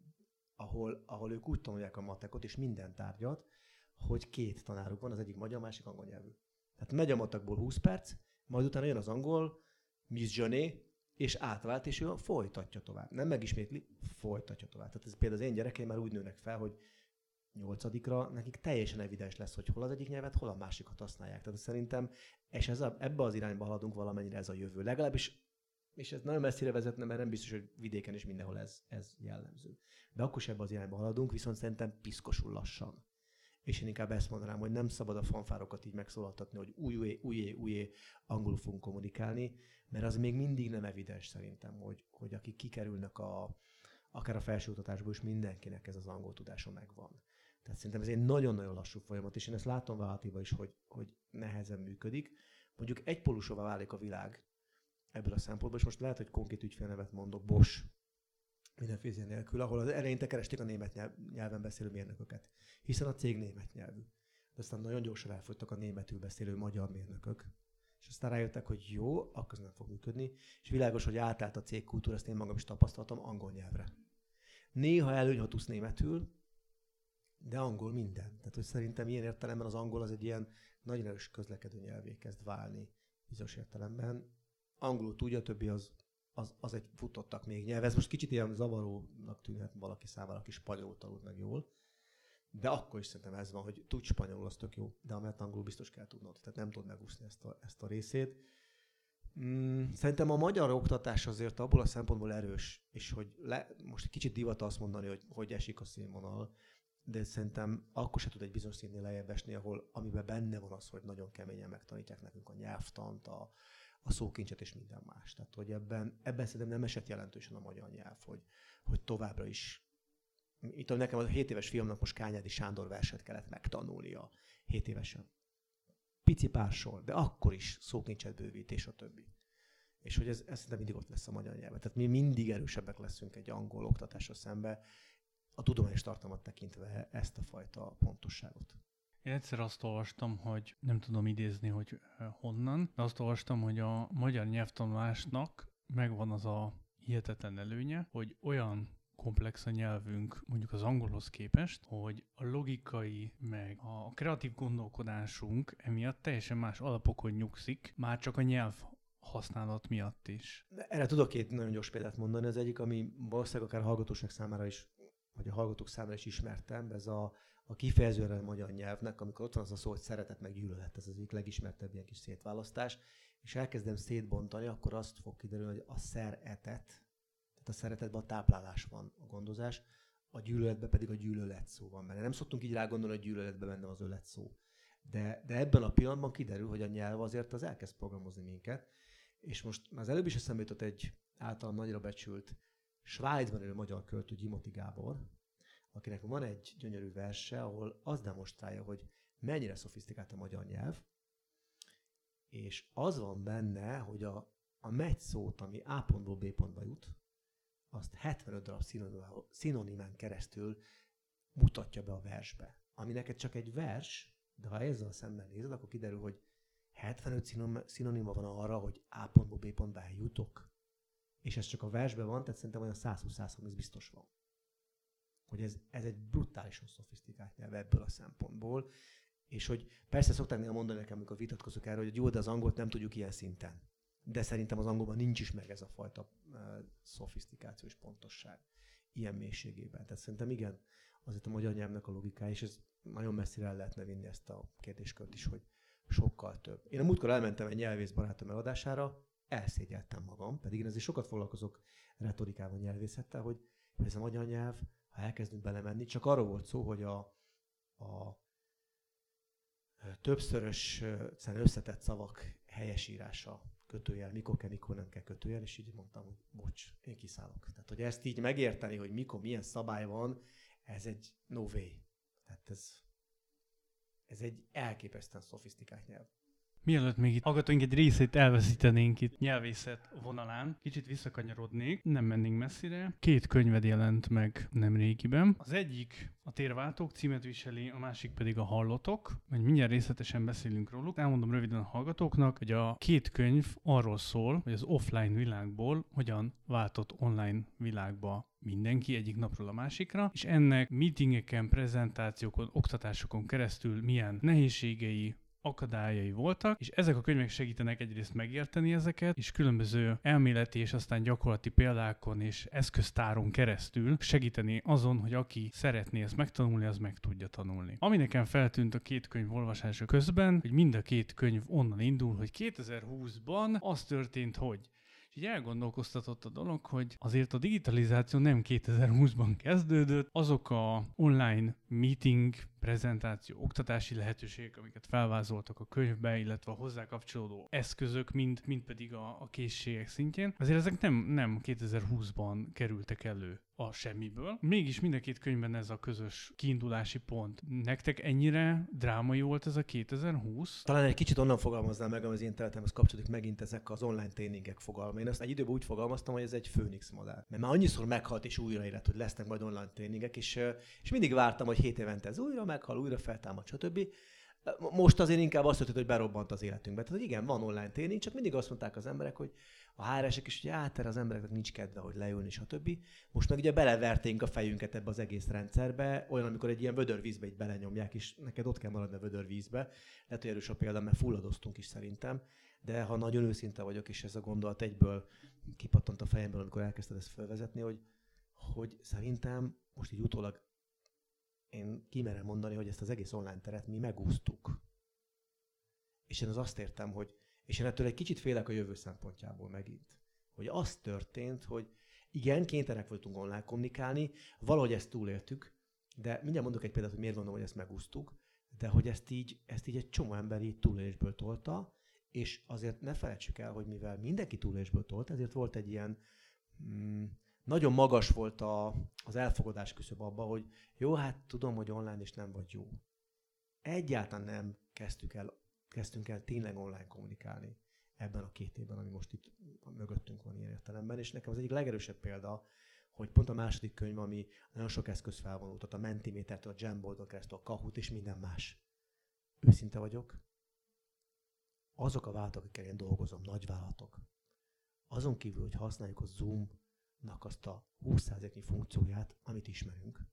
ahol, ahol ők úgy tanulják a matekot és minden tárgyat, hogy két tanáruk van, az egyik magyar, másik angol nyelvű. Tehát megy a matekból 20 perc, majd utána jön az angol, Miss Johnny, és átvált, és ő folytatja tovább. Nem megismétli, folytatja tovább. Tehát ez például az én gyerekeim már úgy nőnek fel, hogy nyolcadikra nekik teljesen evidens lesz, hogy hol az egyik nyelvet, hol a másikat használják. Tehát szerintem, és ez a, ebbe az irányba haladunk valamennyire ez a jövő. Legalábbis, és ez nagyon messzire vezetne, mert nem biztos, hogy vidéken is mindenhol ez, ez jellemző. De akkor ebbe az irányba haladunk, viszont szerintem piszkosul lassan és én inkább ezt mondanám, hogy nem szabad a fanfárokat így megszólaltatni, hogy újé, újé, újé angolul fogunk kommunikálni, mert az még mindig nem evidens szerintem, hogy, hogy akik kikerülnek a, akár a felsőoktatásból is mindenkinek ez az angol tudása megvan. Tehát szerintem ez egy nagyon-nagyon lassú folyamat, és én ezt látom vállalatiba is, hogy, hogy nehezen működik. Mondjuk egy polusová válik a világ ebből a szempontból, és most lehet, hogy konkrét ügyfélnevet mondok, Bosch, minden fézje nélkül, ahol az eleinte keresték a német nyelven beszélő mérnököket, hiszen a cég német nyelvű. De aztán nagyon gyorsan elfogytak a németül beszélő magyar mérnökök, és aztán rájöttek, hogy jó, akkor ez nem fog működni, és világos, hogy átállt a cégkultúra, ezt én magam is tapasztaltam angol nyelvre. Néha előny, ha tudsz németül, de angol minden. Tehát, hogy szerintem ilyen értelemben az angol az egy ilyen nagyon erős közlekedő nyelvé kezd válni bizonyos értelemben. Angolul tudja, többi az, az, az egy futottak még nyelv. Ez most kicsit ilyen zavarónak tűnhet valaki számára, aki spanyolul tanult meg jól. De akkor is szerintem ez van, hogy tudj spanyolul, az tök jó, de amelyet angolul biztos kell tudnod. Tehát nem tudod megúszni ezt a, ezt a részét. Mm, szerintem a magyar oktatás azért abból a szempontból erős, és hogy le, most egy kicsit divat azt mondani, hogy hogy esik a színvonal, de szerintem akkor se tud egy bizonyos színnél lejjebb esni, ahol amiben benne van az, hogy nagyon keményen megtanítják nekünk a nyelvtant, a, a szókincset és minden más. Tehát, hogy ebben, ebben szerintem nem esett jelentősen a magyar nyelv, hogy, hogy továbbra is itt nekem a 7 éves fiamnak most Kányádi Sándor verset kellett megtanulnia 7 évesen. Pici pársol, de akkor is szókincset bővítés a többi. És hogy ez, ez szerintem mindig ott lesz a magyar nyelven. Tehát mi mindig erősebbek leszünk egy angol oktatásra szembe, a tudományos tartalmat tekintve ezt a fajta pontosságot. Én egyszer azt olvastam, hogy nem tudom idézni, hogy honnan, de azt olvastam, hogy a magyar nyelvtanulásnak megvan az a hihetetlen előnye, hogy olyan komplex a nyelvünk mondjuk az angolhoz képest, hogy a logikai, meg a kreatív gondolkodásunk emiatt teljesen más alapokon nyugszik, már csak a nyelv használat miatt is. Erre tudok két nagyon gyors példát mondani. Az egyik, ami valószínűleg akár a hallgatóság számára is, vagy a hallgatók számára is ismertem, ez a, a kifejezőre a magyar nyelvnek, amikor ott van az a szó, hogy szeretet meg gyűlölet, ez az egyik legismertebb ilyen kis szétválasztás, és elkezdem szétbontani, akkor azt fog kiderülni, hogy a szeretet, a szeretetben a táplálás van, a gondozás, a gyűlöletben pedig a gyűlölet szó van benne. Nem szoktunk így rá gondolni, hogy gyűlöletben benne az ölet szó. De, de ebben a pillanatban kiderül, hogy a nyelv azért az elkezd programozni minket. És most már az előbb is eszembe jutott egy általam nagyra becsült Svájcban élő magyar költő Gyimoti Gábor, akinek van egy gyönyörű verse, ahol az demonstrálja, hogy mennyire szofisztikált a magyar nyelv, és az van benne, hogy a, a megy szót, ami A pontból B pontba jut, azt 75 darab szinonimán keresztül mutatja be a versbe. Ami neked csak egy vers, de ha ezzel szemben nézed, akkor kiderül, hogy 75 szinonima van arra, hogy A pontból B pontba eljutok. És ez csak a versben van, tehát szerintem olyan 120-130 biztos van. Hogy ez, ez egy brutálisan szofisztikált nyelv ebből a szempontból, és hogy persze szokták néha mondani nekem, amikor vitatkozok erről, hogy jó, de az angolt nem tudjuk ilyen szinten de szerintem az angolban nincs is meg ez a fajta uh, szofisztikáció és pontosság ilyen mélységében. Tehát szerintem igen, azért a magyar nyelvnek a logikája, és ez nagyon messzire el lehetne vinni ezt a kérdéskört is, hogy sokkal több. Én a múltkor elmentem egy nyelvész barátom eladására, elszégyeltem magam, pedig én azért sokat foglalkozok retorikával, nyelvészettel, hogy ez a magyar nyelv, ha elkezdünk belemenni, csak arról volt szó, hogy a, a többszörös összetett szavak helyesírása kötőjel, mikor kell, mikor nem kell kötőjel, és így mondtam, hogy bocs, én kiszállok. Tehát, hogy ezt így megérteni, hogy mikor milyen szabály van, ez egy no. Tehát ez, ez egy elképesztően szofisztikált nyelv. Mielőtt még itt hallgatóink egy részét elveszítenénk itt nyelvészet vonalán, kicsit visszakanyarodnék, nem mennénk messzire. Két könyved jelent meg nem régiben. Az egyik a Térváltók címet viseli, a másik pedig a Hallotok, hogy mindjárt részletesen beszélünk róluk. Elmondom röviden a hallgatóknak, hogy a két könyv arról szól, hogy az offline világból hogyan váltott online világba mindenki egyik napról a másikra, és ennek meetingeken, prezentációkon, oktatásokon keresztül milyen nehézségei, akadályai voltak, és ezek a könyvek segítenek egyrészt megérteni ezeket, és különböző elméleti és aztán gyakorlati példákon és eszköztáron keresztül segíteni azon, hogy aki szeretné ezt megtanulni, az meg tudja tanulni. Ami nekem feltűnt a két könyv olvasása közben, hogy mind a két könyv onnan indul, hogy 2020-ban az történt, hogy így elgondolkoztatott a dolog, hogy azért a digitalizáció nem 2020-ban kezdődött, azok a online meeting prezentáció, oktatási lehetőségek, amiket felvázoltak a könyvbe, illetve a hozzá kapcsolódó eszközök, mind, mind pedig a, a készségek szintjén. Azért ezek nem, nem 2020-ban kerültek elő a semmiből. Mégis mind a két könyvben ez a közös kiindulási pont. Nektek ennyire drámai volt ez a 2020? Talán egy kicsit onnan fogalmaznám meg, az én teletemhez kapcsolódik megint ezek az online tréningek fogalma. Én ezt egy időben úgy fogalmaztam, hogy ez egy Phoenix modell. Mert már annyiszor meghalt és újra élet, hogy lesznek majd online tréningek, és, és mindig vártam, hogy hét évente ez újra meghal, újra feltámad, stb. Most azért inkább azt történt, hogy berobbant az életünkbe. Tehát, igen, van online tréning, csak mindig azt mondták az emberek, hogy a HR-esek is, hogy át, az embereknek nincs kedve, hogy leülni, stb. Most meg ugye beleverténk a fejünket ebbe az egész rendszerbe, olyan, amikor egy ilyen vödörvízbe így belenyomják, és neked ott kell maradni a vödörvízbe. Lehet, hogy erős a példa, mert fulladoztunk is szerintem, de ha nagyon őszinte vagyok, és ez a gondolat egyből kipattant a fejemből, amikor elkezdted ezt felvezetni, hogy, hogy szerintem most így utólag én kimerem mondani, hogy ezt az egész online teret mi megúsztuk. És én az azt értem, hogy, és én ettől egy kicsit félek a jövő szempontjából megint, hogy az történt, hogy igen, kénytelenek voltunk online kommunikálni, valahogy ezt túléltük, de mindjárt mondok egy példát, hogy miért gondolom, hogy ezt megúsztuk, de hogy ezt így, ezt így egy csomó ember így túlélésből tolta, és azért ne felejtsük el, hogy mivel mindenki túlélésből tolt, ezért volt egy ilyen mm, nagyon magas volt a, az elfogadás küszöb abba, hogy jó, hát tudom, hogy online is nem vagy jó. Egyáltalán nem kezdtük el, kezdtünk el tényleg online kommunikálni ebben a két évben, ami most itt mögöttünk van ilyen értelemben, és nekem az egyik legerősebb példa, hogy pont a második könyv, ami nagyon sok eszköz felvonult, a Mentimétertől, a Jamboldon keresztül, a Kahoot és minden más. Őszinte vagyok, azok a vállalatok, akikkel én dolgozom, nagy vállalatok, azon kívül, hogy használjuk a Zoom nak azt a 20%-nyi funkcióját, amit ismerünk.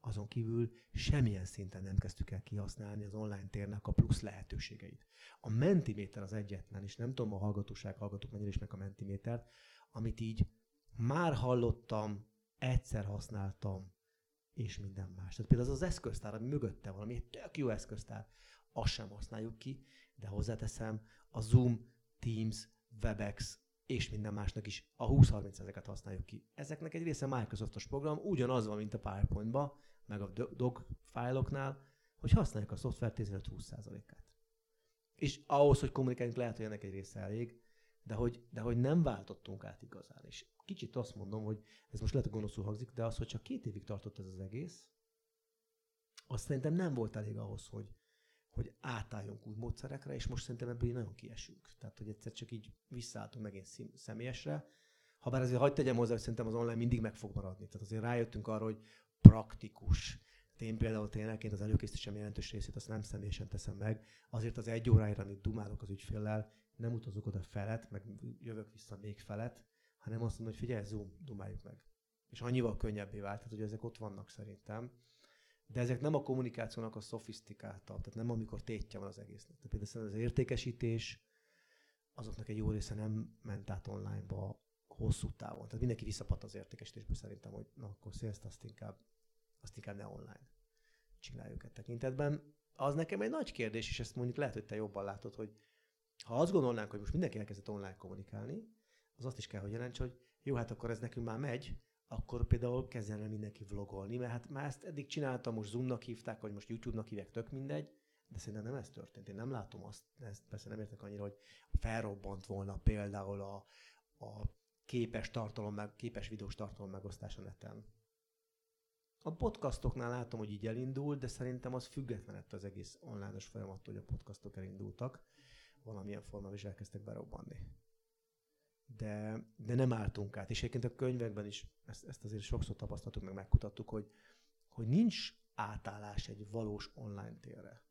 Azon kívül semmilyen szinten nem kezdtük el kihasználni az online térnek a plusz lehetőségeit. A Mentimeter az egyetlen, és nem tudom, a hallgatóság hallgatók mennyire ismernek a Mentimétert, amit így már hallottam, egyszer használtam, és minden más. Tehát például az az eszköztár, ami mögötte valami egy tök jó eszköztár, azt sem használjuk ki, de hozzáteszem, a Zoom, Teams, Webex, és minden másnak is a 20-30 ezeket használjuk ki. Ezeknek egy része Microsoftos program, ugyanaz van, mint a PowerPoint-ba, meg a dog fájloknál, hogy használjuk a szoftver 15-20%-át. És ahhoz, hogy kommunikáljunk, lehet, hogy ennek egy része elég, de hogy, de hogy nem váltottunk át igazán. És kicsit azt mondom, hogy ez most lehet, hogy gonoszul hangzik, de az, hogy csak két évig tartott ez az egész, azt szerintem nem volt elég ahhoz, hogy, hogy átálljunk új módszerekre, és most szerintem ebből nagyon kiesünk. Tehát, hogy egyszer csak így visszaálltunk megint személyesre. Ha bár azért hagyd tegyem hozzá, hogy szerintem az online mindig meg fog maradni. Tehát azért rájöttünk arra, hogy praktikus. Én például tényleg az előkészítésem jelentős részét azt nem személyesen teszem meg. Azért az egy óráira, amit dumálok az ügyféllel, nem utazok oda felet, meg jövök vissza még felet, hanem azt mondom, hogy figyelj, zoom, dumáljuk meg. És annyival könnyebbé vált, tehát hogy ezek ott vannak szerintem de ezek nem a kommunikációnak a szofisztikálta, tehát nem amikor tétje van az egésznek. Tehát például az értékesítés, azoknak egy jó része nem ment át online-ba hosszú távon. Tehát mindenki visszapadt az értékesítésből szerintem, hogy na akkor szélzt azt inkább, azt inkább ne online csináljuk egy tekintetben. Az nekem egy nagy kérdés, és ezt mondjuk lehet, hogy te jobban látod, hogy ha azt gondolnánk, hogy most mindenki elkezdett online kommunikálni, az azt is kell, hogy jelentse, hogy jó, hát akkor ez nekünk már megy, akkor például kezdjen el mindenki vlogolni, mert hát már ezt eddig csináltam, most Zoomnak hívták, vagy most YouTube-nak hívják, tök mindegy, de szerintem nem ez történt. Én nem látom azt, ezt persze nem értek annyira, hogy felrobbant volna például a, a képes tartalom, meg, képes videós tartalom megosztása neten. A podcastoknál látom, hogy így elindul, de szerintem az független az egész online-os folyamattól, hogy a podcastok elindultak. Valamilyen formában is elkezdtek berobbanni de, de nem álltunk át. És egyébként a könyvekben is ezt, ezt azért sokszor tapasztaltuk, meg megkutattuk, hogy, hogy nincs átállás egy valós online térre.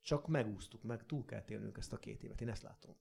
Csak megúsztuk, meg túl kell élnünk ezt a két évet. Én ezt látom.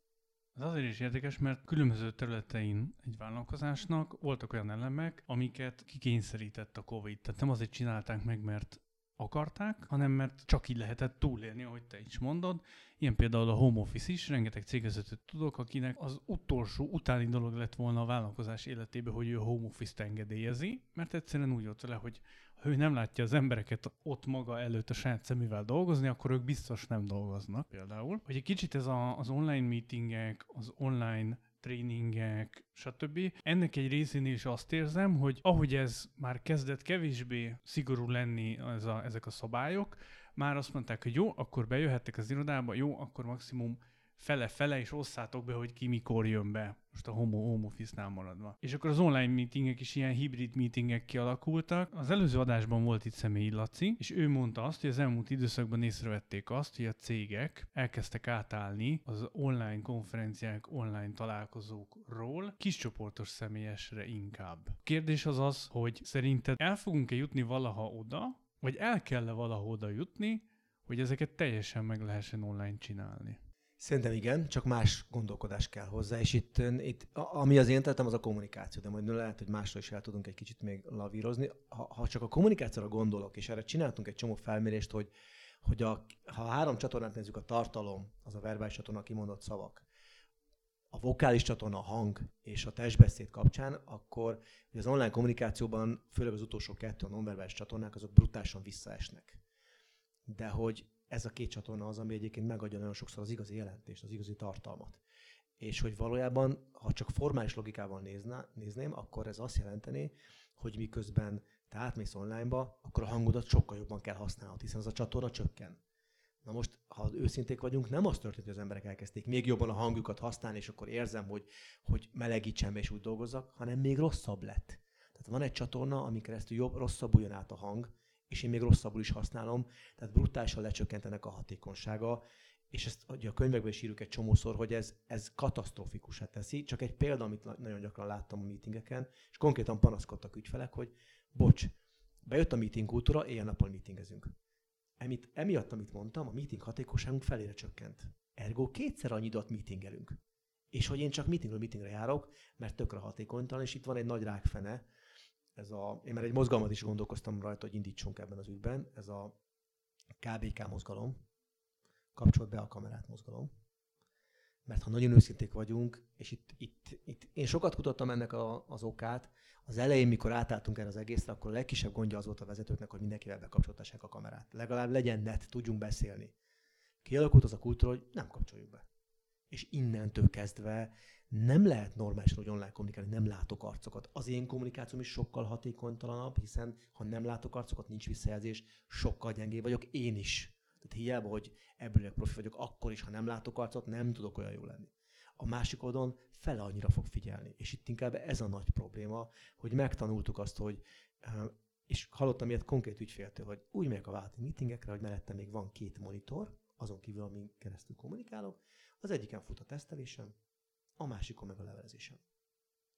Ez azért is érdekes, mert különböző területein egy vállalkozásnak voltak olyan elemek, amiket kikényszerített a COVID. Tehát nem azért csinálták meg, mert akarták, hanem mert csak így lehetett túlélni, ahogy te is mondod. Ilyen például a home office is, rengeteg cégvezetőt tudok, akinek az utolsó, utáni dolog lett volna a vállalkozás életében, hogy ő home office-t engedélyezi, mert egyszerűen úgy volt vele, hogy ha ő nem látja az embereket ott maga előtt a saját szemével dolgozni, akkor ők biztos nem dolgoznak például. Hogy egy kicsit ez a, az online meetingek, az online tréningek, stb. Ennek egy részénél is azt érzem, hogy ahogy ez már kezdett kevésbé szigorú lenni ez a, ezek a szabályok, már azt mondták, hogy jó, akkor bejöhettek az irodába, jó, akkor maximum fele-fele, és osszátok be, hogy ki mikor jön be, most a home, home office-nál maradva. És akkor az online meetingek is ilyen hibrid meetingek kialakultak. Az előző adásban volt itt személyi Laci, és ő mondta azt, hogy az elmúlt időszakban észrevették azt, hogy a cégek elkezdtek átállni az online konferenciák, online találkozókról kiscsoportos személyesre inkább. Kérdés az az, hogy szerinted el fogunk-e jutni valaha oda, vagy el kell-e valaha oda jutni, hogy ezeket teljesen meg lehessen online csinálni. Szerintem igen, csak más gondolkodás kell hozzá, és itt, itt ami az én tettem, az a kommunikáció, de majd lehet, hogy másról is el tudunk egy kicsit még lavírozni. Ha, ha csak a kommunikációra gondolok, és erre csináltunk egy csomó felmérést, hogy, hogy a, ha a három csatornát nézzük, a tartalom, az a verbális csatorna, kimondott szavak, a vokális csatorna, a hang és a testbeszéd kapcsán, akkor az online kommunikációban, főleg az utolsó kettő a nonverbális csatornák, azok brutálisan visszaesnek. De hogy ez a két csatorna az, ami egyébként megadja nagyon sokszor az igazi jelentést, az igazi tartalmat. És hogy valójában, ha csak formális logikával nézná, nézném, akkor ez azt jelenteni, hogy miközben te átmész online-ba, akkor a hangodat sokkal jobban kell használnod, hiszen az a csatorna csökken. Na most, ha őszinték vagyunk, nem az történt, hogy az emberek elkezdték még jobban a hangjukat használni, és akkor érzem, hogy, hogy melegítsem és úgy dolgozzak, hanem még rosszabb lett. Tehát van egy csatorna, amin keresztül jobb, rosszabbul jön át a hang, és én még rosszabbul is használom, tehát brutálisan lecsökkentenek a hatékonysága, és ezt ugye a könyvekben is írjuk egy csomószor, hogy ez, ez katasztrofikusát teszi. Csak egy példa, amit nagyon gyakran láttam a meetingeken, és konkrétan panaszkodtak ügyfelek, hogy bocs, bejött a meeting kultúra, éjjel-nappal meetingezünk. Emit, emiatt, amit mondtam, a meeting hatékonyságunk felére csökkent. Ergo kétszer annyi időt meetingelünk. És hogy én csak meetingről meetingre járok, mert tökre hatékonytalan, és itt van egy nagy rákfene, ez a, én már egy mozgalmat is gondolkoztam rajta, hogy indítsunk ebben az ügyben, ez a KBK mozgalom, kapcsolt be a kamerát mozgalom. Mert ha nagyon őszinték vagyunk, és itt, itt, itt én sokat kutattam ennek a, az okát, az elején, mikor átálltunk erre az egészre, akkor a legkisebb gondja az volt a vezetőknek, hogy mindenkivel bekapcsoltassák a kamerát. Legalább legyen net, tudjunk beszélni. Kialakult az a kultúra, hogy nem kapcsoljuk be. És innentől kezdve nem lehet normálisan, hogy online kommunikálni, nem látok arcokat. Az én kommunikációm is sokkal hatékonytalanabb, hiszen ha nem látok arcokat, nincs visszajelzés, sokkal gyengébb vagyok én is. Tehát hiába, hogy ebből profi vagyok, akkor is, ha nem látok arcot, nem tudok olyan jó lenni. A másik oldalon fele annyira fog figyelni. És itt inkább ez a nagy probléma, hogy megtanultuk azt, hogy és hallottam ilyet konkrét ügyféltől, hogy úgy megyek a vállalati meetingekre, hogy mellette még van két monitor, azon kívül, amin keresztül kommunikálok, az egyiken fut a tesztelésem, a másikon meg a levelezésem.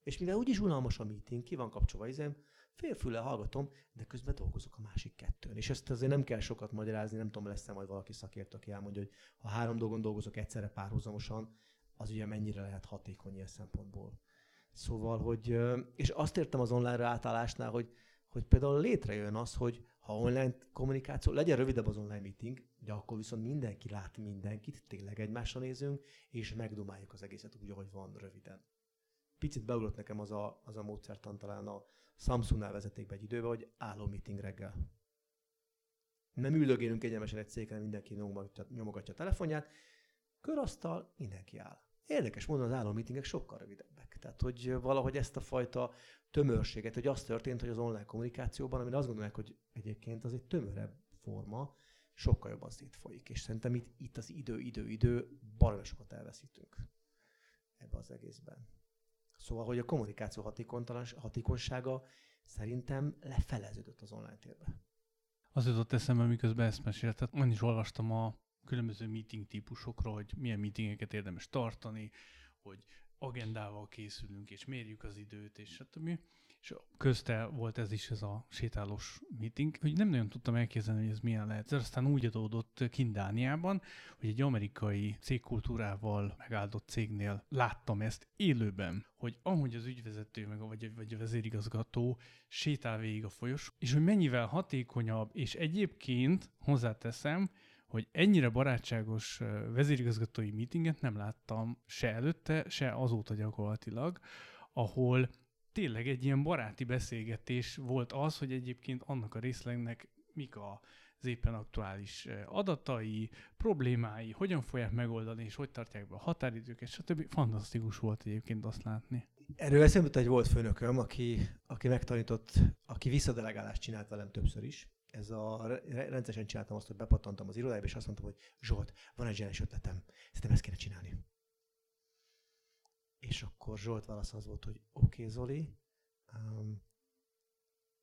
És mivel úgyis unalmas a meeting, ki van kapcsolva izem, félfüle hallgatom, de közben dolgozok a másik kettőn. És ezt azért nem kell sokat magyarázni, nem tudom, lesz-e majd valaki szakértő, aki elmondja, hogy ha három dolgon dolgozok egyszerre párhuzamosan, az ugye mennyire lehet hatékony ilyen szempontból. Szóval, hogy, és azt értem az online átállásnál, hogy, hogy például létrejön az, hogy ha online kommunikáció, legyen rövidebb az online meeting, de akkor viszont mindenki lát mindenkit, tényleg egymásra nézünk, és megdumáljuk az egészet úgy, ahogy van röviden. Picit beugrott nekem az a, az a módszertan talán a Samsungnál vezették be egy időbe, hogy álló meeting reggel. Nem üldögélünk egyenesen egy széken, mindenki nyomogatja, nyomogatja a telefonját, körasztal, mindenki áll. Érdekes módon az álló meetingek sokkal rövidebbek. Tehát, hogy valahogy ezt a fajta tömörséget, hogy az történt, hogy az online kommunikációban, amire azt gondolják, hogy egyébként az egy tömörebb forma, sokkal jobban szétfolyik. És szerintem itt, itt az idő, idő, idő, baromi sokat elveszítünk ebbe az egészben. Szóval, hogy a kommunikáció hatékonysága szerintem lefeleződött az online térbe. Az jutott eszembe, miközben ezt meséltet. Én is olvastam a különböző meeting típusokról, hogy milyen meetingeket érdemes tartani, hogy agendával készülünk, és mérjük az időt, és stb. És közte volt ez is, ez a sétálós meeting, hogy nem nagyon tudtam elképzelni, hogy ez milyen lehet. Ez aztán úgy adódott Kindániában, hogy egy amerikai cégkultúrával megáldott cégnél láttam ezt élőben, hogy amúgy az ügyvezető, meg a, vagy, vagy a vezérigazgató sétál végig a folyos, és hogy mennyivel hatékonyabb, és egyébként hozzáteszem, hogy ennyire barátságos vezérigazgatói meetinget nem láttam se előtte, se azóta gyakorlatilag, ahol tényleg egy ilyen baráti beszélgetés volt az, hogy egyébként annak a részlegnek mik a az éppen aktuális adatai, problémái, hogyan fogják megoldani, és hogy tartják be a határidőket, stb. Fantasztikus volt egyébként azt látni. Erről eszembe egy volt főnököm, aki, aki megtanított, aki visszadelegálást csinált velem többször is, ez a, rendszeresen csináltam azt, hogy bepattantam az irodába, és azt mondtam, hogy Zsolt, van egy zsenes ötletem, szerintem ezt kéne csinálni. És akkor Zsolt válasz az volt, hogy oké okay, Zoli, um,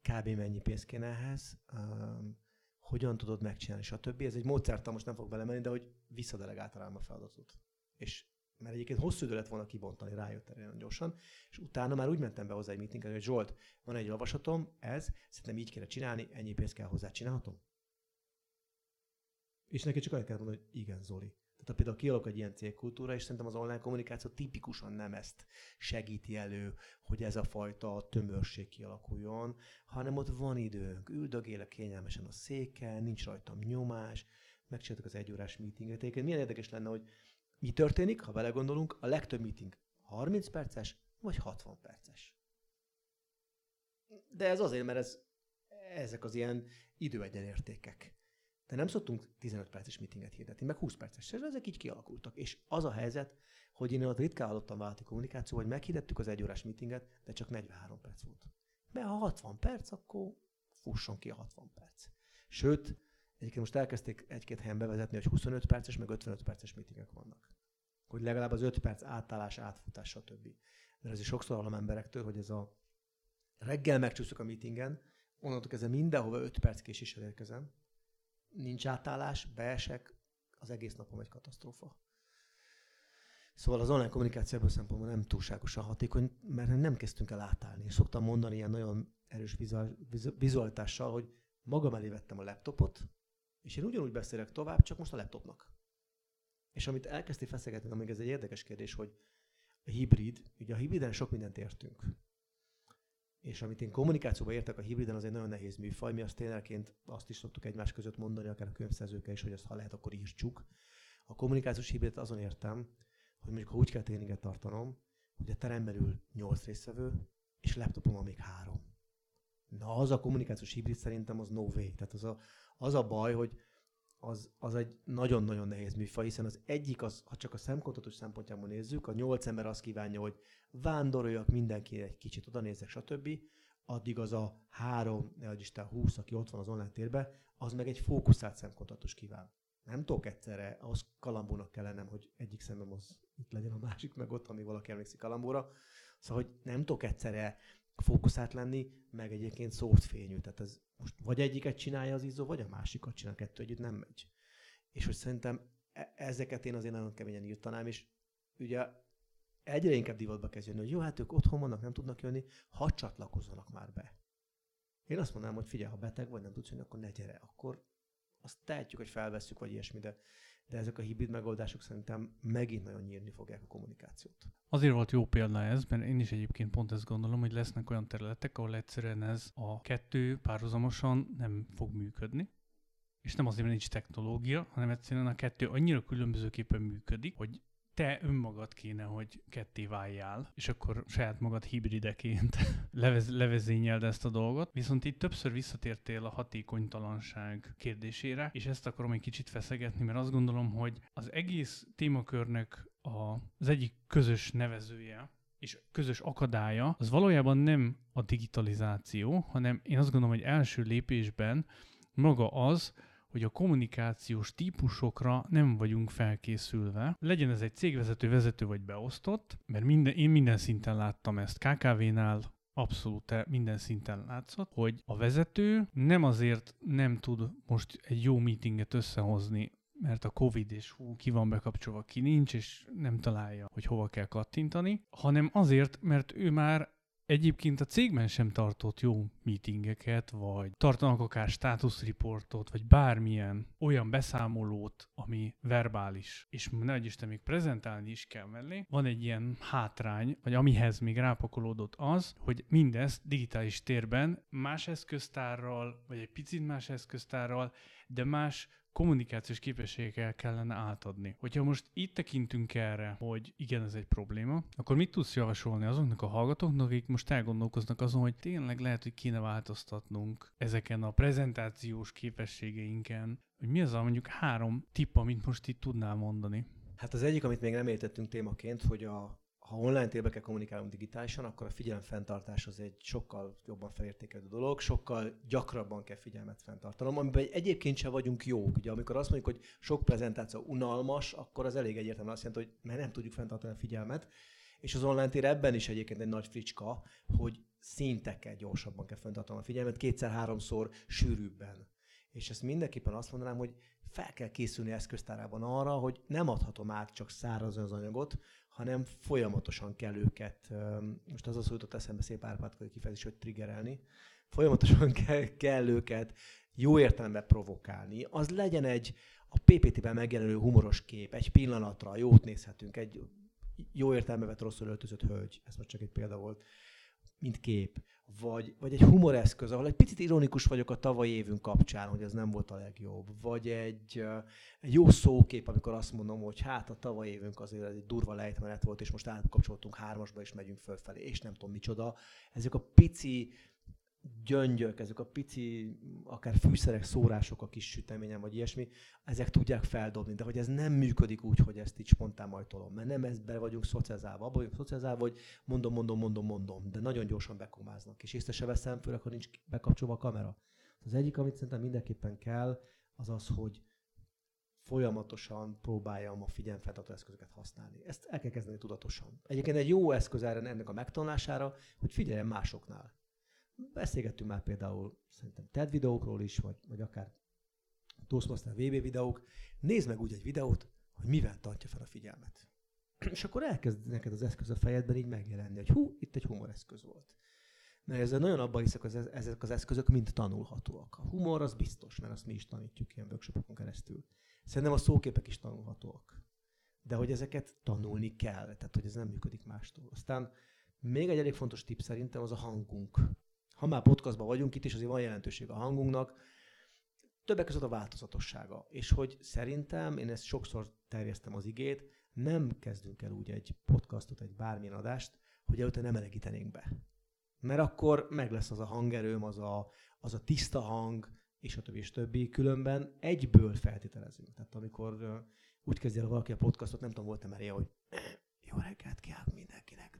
kb. mennyi pénz kéne ehhez, um, hogyan tudod megcsinálni, stb. Ez egy módszertan, most nem fog belemenni, de hogy visszadelegált rám a feladatot. És mert egyébként hosszú idő lett volna kibontani, rájött erre nagyon gyorsan, és utána már úgy mentem be hozzá egy meetingre, hogy Zsolt, van egy javaslatom, ez, szerintem így kéne csinálni, ennyi pénzt kell hozzá, csinálhatom? És neki csak annyit kell mondani, hogy igen, Zoli. Tehát például kialakul egy ilyen cégkultúra, és szerintem az online kommunikáció tipikusan nem ezt segíti elő, hogy ez a fajta tömörség kialakuljon, hanem ott van időnk, üldögélek kényelmesen a széken, nincs rajtam nyomás, megcsináltuk az egyórás meetinget. Egyébként milyen érdekes lenne, hogy mi történik, ha belegondolunk, a legtöbb meeting 30 perces vagy 60 perces. De ez azért, mert ez, ezek az ilyen időegyenértékek. De nem szoktunk 15 perces meetinget hirdetni, meg 20 perces, és ezek így kialakultak. És az a helyzet, hogy én ott ritkán hallottam vállalati kommunikáció, hogy meghirdettük az egyórás meetinget, de csak 43 perc volt. Mert ha 60 perc, akkor fusson ki a 60 perc. Sőt, egyébként most elkezdték egy-két helyen bevezetni, hogy 25 perces, meg 55 perces meetingek vannak. Hogy legalább az 5 perc átállás, átfutás, stb. Mert azért sokszor hallom emberektől, hogy ez a reggel megcsúszok a meetingen, onnantól kezdve mindenhova 5 perc késéssel érkezem, nincs átállás, beesek, az egész napom egy katasztrófa. Szóval az online kommunikáció ebből szempontból nem túlságosan hatékony, mert nem kezdtünk el átállni. És szoktam mondani ilyen nagyon erős vizualitással, hogy magam elé vettem a laptopot, és én ugyanúgy beszélek tovább, csak most a laptopnak. És amit elkezdti feszegetni, amíg ez egy érdekes kérdés, hogy a hibrid, ugye a hibriden sok mindent értünk. És amit én kommunikációban értek a hibriden, az egy nagyon nehéz műfaj. Mi azt ténylegként azt is szoktuk egymás között mondani, akár a könyvszerzőkkel is, hogy azt ha lehet, akkor írtsuk. A kommunikációs hibridet azon értem, hogy mondjuk ha úgy kell tréninget tartanom, hogy a teremben ül 8 részvevő, és laptopon van még három. Na, az a kommunikációs hibrid szerintem az no way. Tehát az a, az a baj, hogy az, az egy nagyon-nagyon nehéz műfaj, hiszen az egyik, az, ha csak a szemkontatós szempontjából nézzük, a nyolc ember azt kívánja, hogy vándoroljak mindenki egy kicsit, oda nézzek, stb. Addig az a három, ne Isten, húsz, aki ott van az online térben, az meg egy fókuszált szemkontatós kíván. Nem tudok egyszerre, ahhoz kalambónak kell hogy egyik szemem az itt legyen a másik, meg ott, ami valaki emlékszik kalambóra. Szóval, hogy nem tudok egyszerre fókuszált lenni, meg egyébként szórt fényű. Tehát ez most vagy egyiket csinálja az izzó, vagy a másikat csinál, kettő együtt nem megy. És hogy szerintem e- ezeket én azért nagyon keményen írtanám, és ugye egyre inkább divatba kezd jönni, hogy jó, hát ők otthon vannak, nem tudnak jönni, ha csatlakozzanak már be. Én azt mondanám, hogy figyelj, ha beteg vagy, nem tudsz jönni, akkor ne gyere. Akkor azt tehetjük, hogy felvesszük, vagy ilyesmi, de de ezek a hibrid megoldások szerintem megint nagyon nyírni fogják a kommunikációt. Azért volt jó példa ez, mert én is egyébként pont ezt gondolom, hogy lesznek olyan területek, ahol egyszerűen ez a kettő párhuzamosan nem fog működni. És nem azért, mert nincs technológia, hanem egyszerűen a kettő annyira különbözőképpen működik, hogy te önmagad kéne, hogy ketté váljál, és akkor saját magad hibrideként (laughs) levez, levezényeld ezt a dolgot. Viszont itt többször visszatértél a hatékonytalanság kérdésére, és ezt akarom egy kicsit feszegetni, mert azt gondolom, hogy az egész témakörnek a, az egyik közös nevezője, és közös akadálya, az valójában nem a digitalizáció, hanem én azt gondolom, hogy első lépésben maga az, hogy a kommunikációs típusokra nem vagyunk felkészülve. Legyen ez egy cégvezető, vezető vagy beosztott, mert minden, én minden szinten láttam ezt KKV-nál, abszolút minden szinten látszott, hogy a vezető nem azért nem tud most egy jó meetinget összehozni, mert a Covid és hú, ki van bekapcsolva, ki nincs, és nem találja, hogy hova kell kattintani, hanem azért, mert ő már Egyébként a cégben sem tartott jó meetingeket, vagy tartanak akár státuszriportot, vagy bármilyen olyan beszámolót, ami verbális, és ne Isten még prezentálni is kell mellé. Van egy ilyen hátrány, vagy amihez még rápakolódott az, hogy mindezt digitális térben más eszköztárral, vagy egy picit más eszköztárral, de más kommunikációs képességekkel kellene átadni. Hogyha most itt tekintünk erre, hogy igen, ez egy probléma, akkor mit tudsz javasolni azoknak a hallgatóknak, akik most elgondolkoznak azon, hogy tényleg lehet, hogy kéne változtatnunk ezeken a prezentációs képességeinken, hogy mi az a mondjuk három tipp, amit most itt tudnál mondani? Hát az egyik, amit még nem értettünk témaként, hogy a, ha online térbe kell kommunikálnunk digitálisan, akkor a figyelemfenntartás az egy sokkal jobban felértékelő dolog, sokkal gyakrabban kell figyelmet fenntartanom, amiben egyébként sem vagyunk jók. Ugye amikor azt mondjuk, hogy sok prezentáció unalmas, akkor az elég egyértelműen azt jelenti, hogy mert nem tudjuk fenntartani a figyelmet, és az online tér ebben is egyébként egy nagy fricska, hogy szintekkel gyorsabban kell fenntartanom a figyelmet, kétszer-háromszor sűrűbben. És ezt mindenképpen azt mondanám, hogy fel kell készülni eszköztárában arra, hogy nem adhatom át csak száraz az anyagot, hanem folyamatosan kell őket, most az az jutott eszembe szép árpátkai kifejezés, hogy triggerelni, folyamatosan (laughs) kell, kell őket jó értelemben provokálni, az legyen egy a PPT-ben megjelenő humoros kép, egy pillanatra jót nézhetünk, egy jó értelme vett rosszul öltözött hölgy, ez most csak egy példa volt, mint kép, vagy, vagy egy humoreszköz, ahol egy picit ironikus vagyok a tavalyi évünk kapcsán, hogy ez nem volt a legjobb, vagy egy, egy jó szókép, amikor azt mondom, hogy hát a tavalyi évünk azért egy durva lejtmenet volt, és most átkapcsoltunk hármasba, és megyünk fölfelé, és nem tudom micsoda. Ezek a pici gyöngyök, ezek a pici, akár fűszerek, szórások a kis süteményen, vagy ilyesmi, ezek tudják feldobni, de hogy ez nem működik úgy, hogy ezt így spontán majd tolom, mert nem be vagyunk szocializálva, abban vagyunk szocializálva, hogy mondom, mondom, mondom, mondom, de nagyon gyorsan bekomáznak, és észre se veszem, főleg, ha nincs bekapcsolva a kamera. Az egyik, amit szerintem mindenképpen kell, az az, hogy folyamatosan próbáljam a figyelemfeltartó eszközöket használni. Ezt el kell kezdeni tudatosan. Egyébként egy jó eszköz erre ennek a megtanulására, hogy figyeljen másoknál. Beszélgettünk már például szerintem TED videókról is, vagy, vagy akár Toastmaster VB videók. Nézd meg úgy egy videót, hogy mivel tartja fel a figyelmet. És akkor elkezd neked az eszköz a fejedben így megjelenni, hogy hú, itt egy humoreszköz volt. Mert ezzel nagyon abban hiszek, hogy ezek az eszközök mind tanulhatóak. A humor az biztos, mert azt mi is tanítjuk ilyen workshopokon keresztül. Szerintem a szóképek is tanulhatóak. De hogy ezeket tanulni kell, tehát hogy ez nem működik mástól. Aztán még egy elég fontos tipp szerintem az a hangunk ha már podcastban vagyunk itt, és azért van jelentőség a hangunknak, többek között a változatossága. És hogy szerintem, én ezt sokszor terjesztem az igét, nem kezdünk el úgy egy podcastot, egy bármilyen adást, hogy előtte nem elegítenénk be. Mert akkor meg lesz az a hangerőm, az a, az a tiszta hang, és a többi, és többi. Különben egyből feltételezünk. Tehát amikor úgy kezdje el valaki a podcastot, nem tudom, volt-e már ilyen, hogy (clears throat) jó reggelt kívánok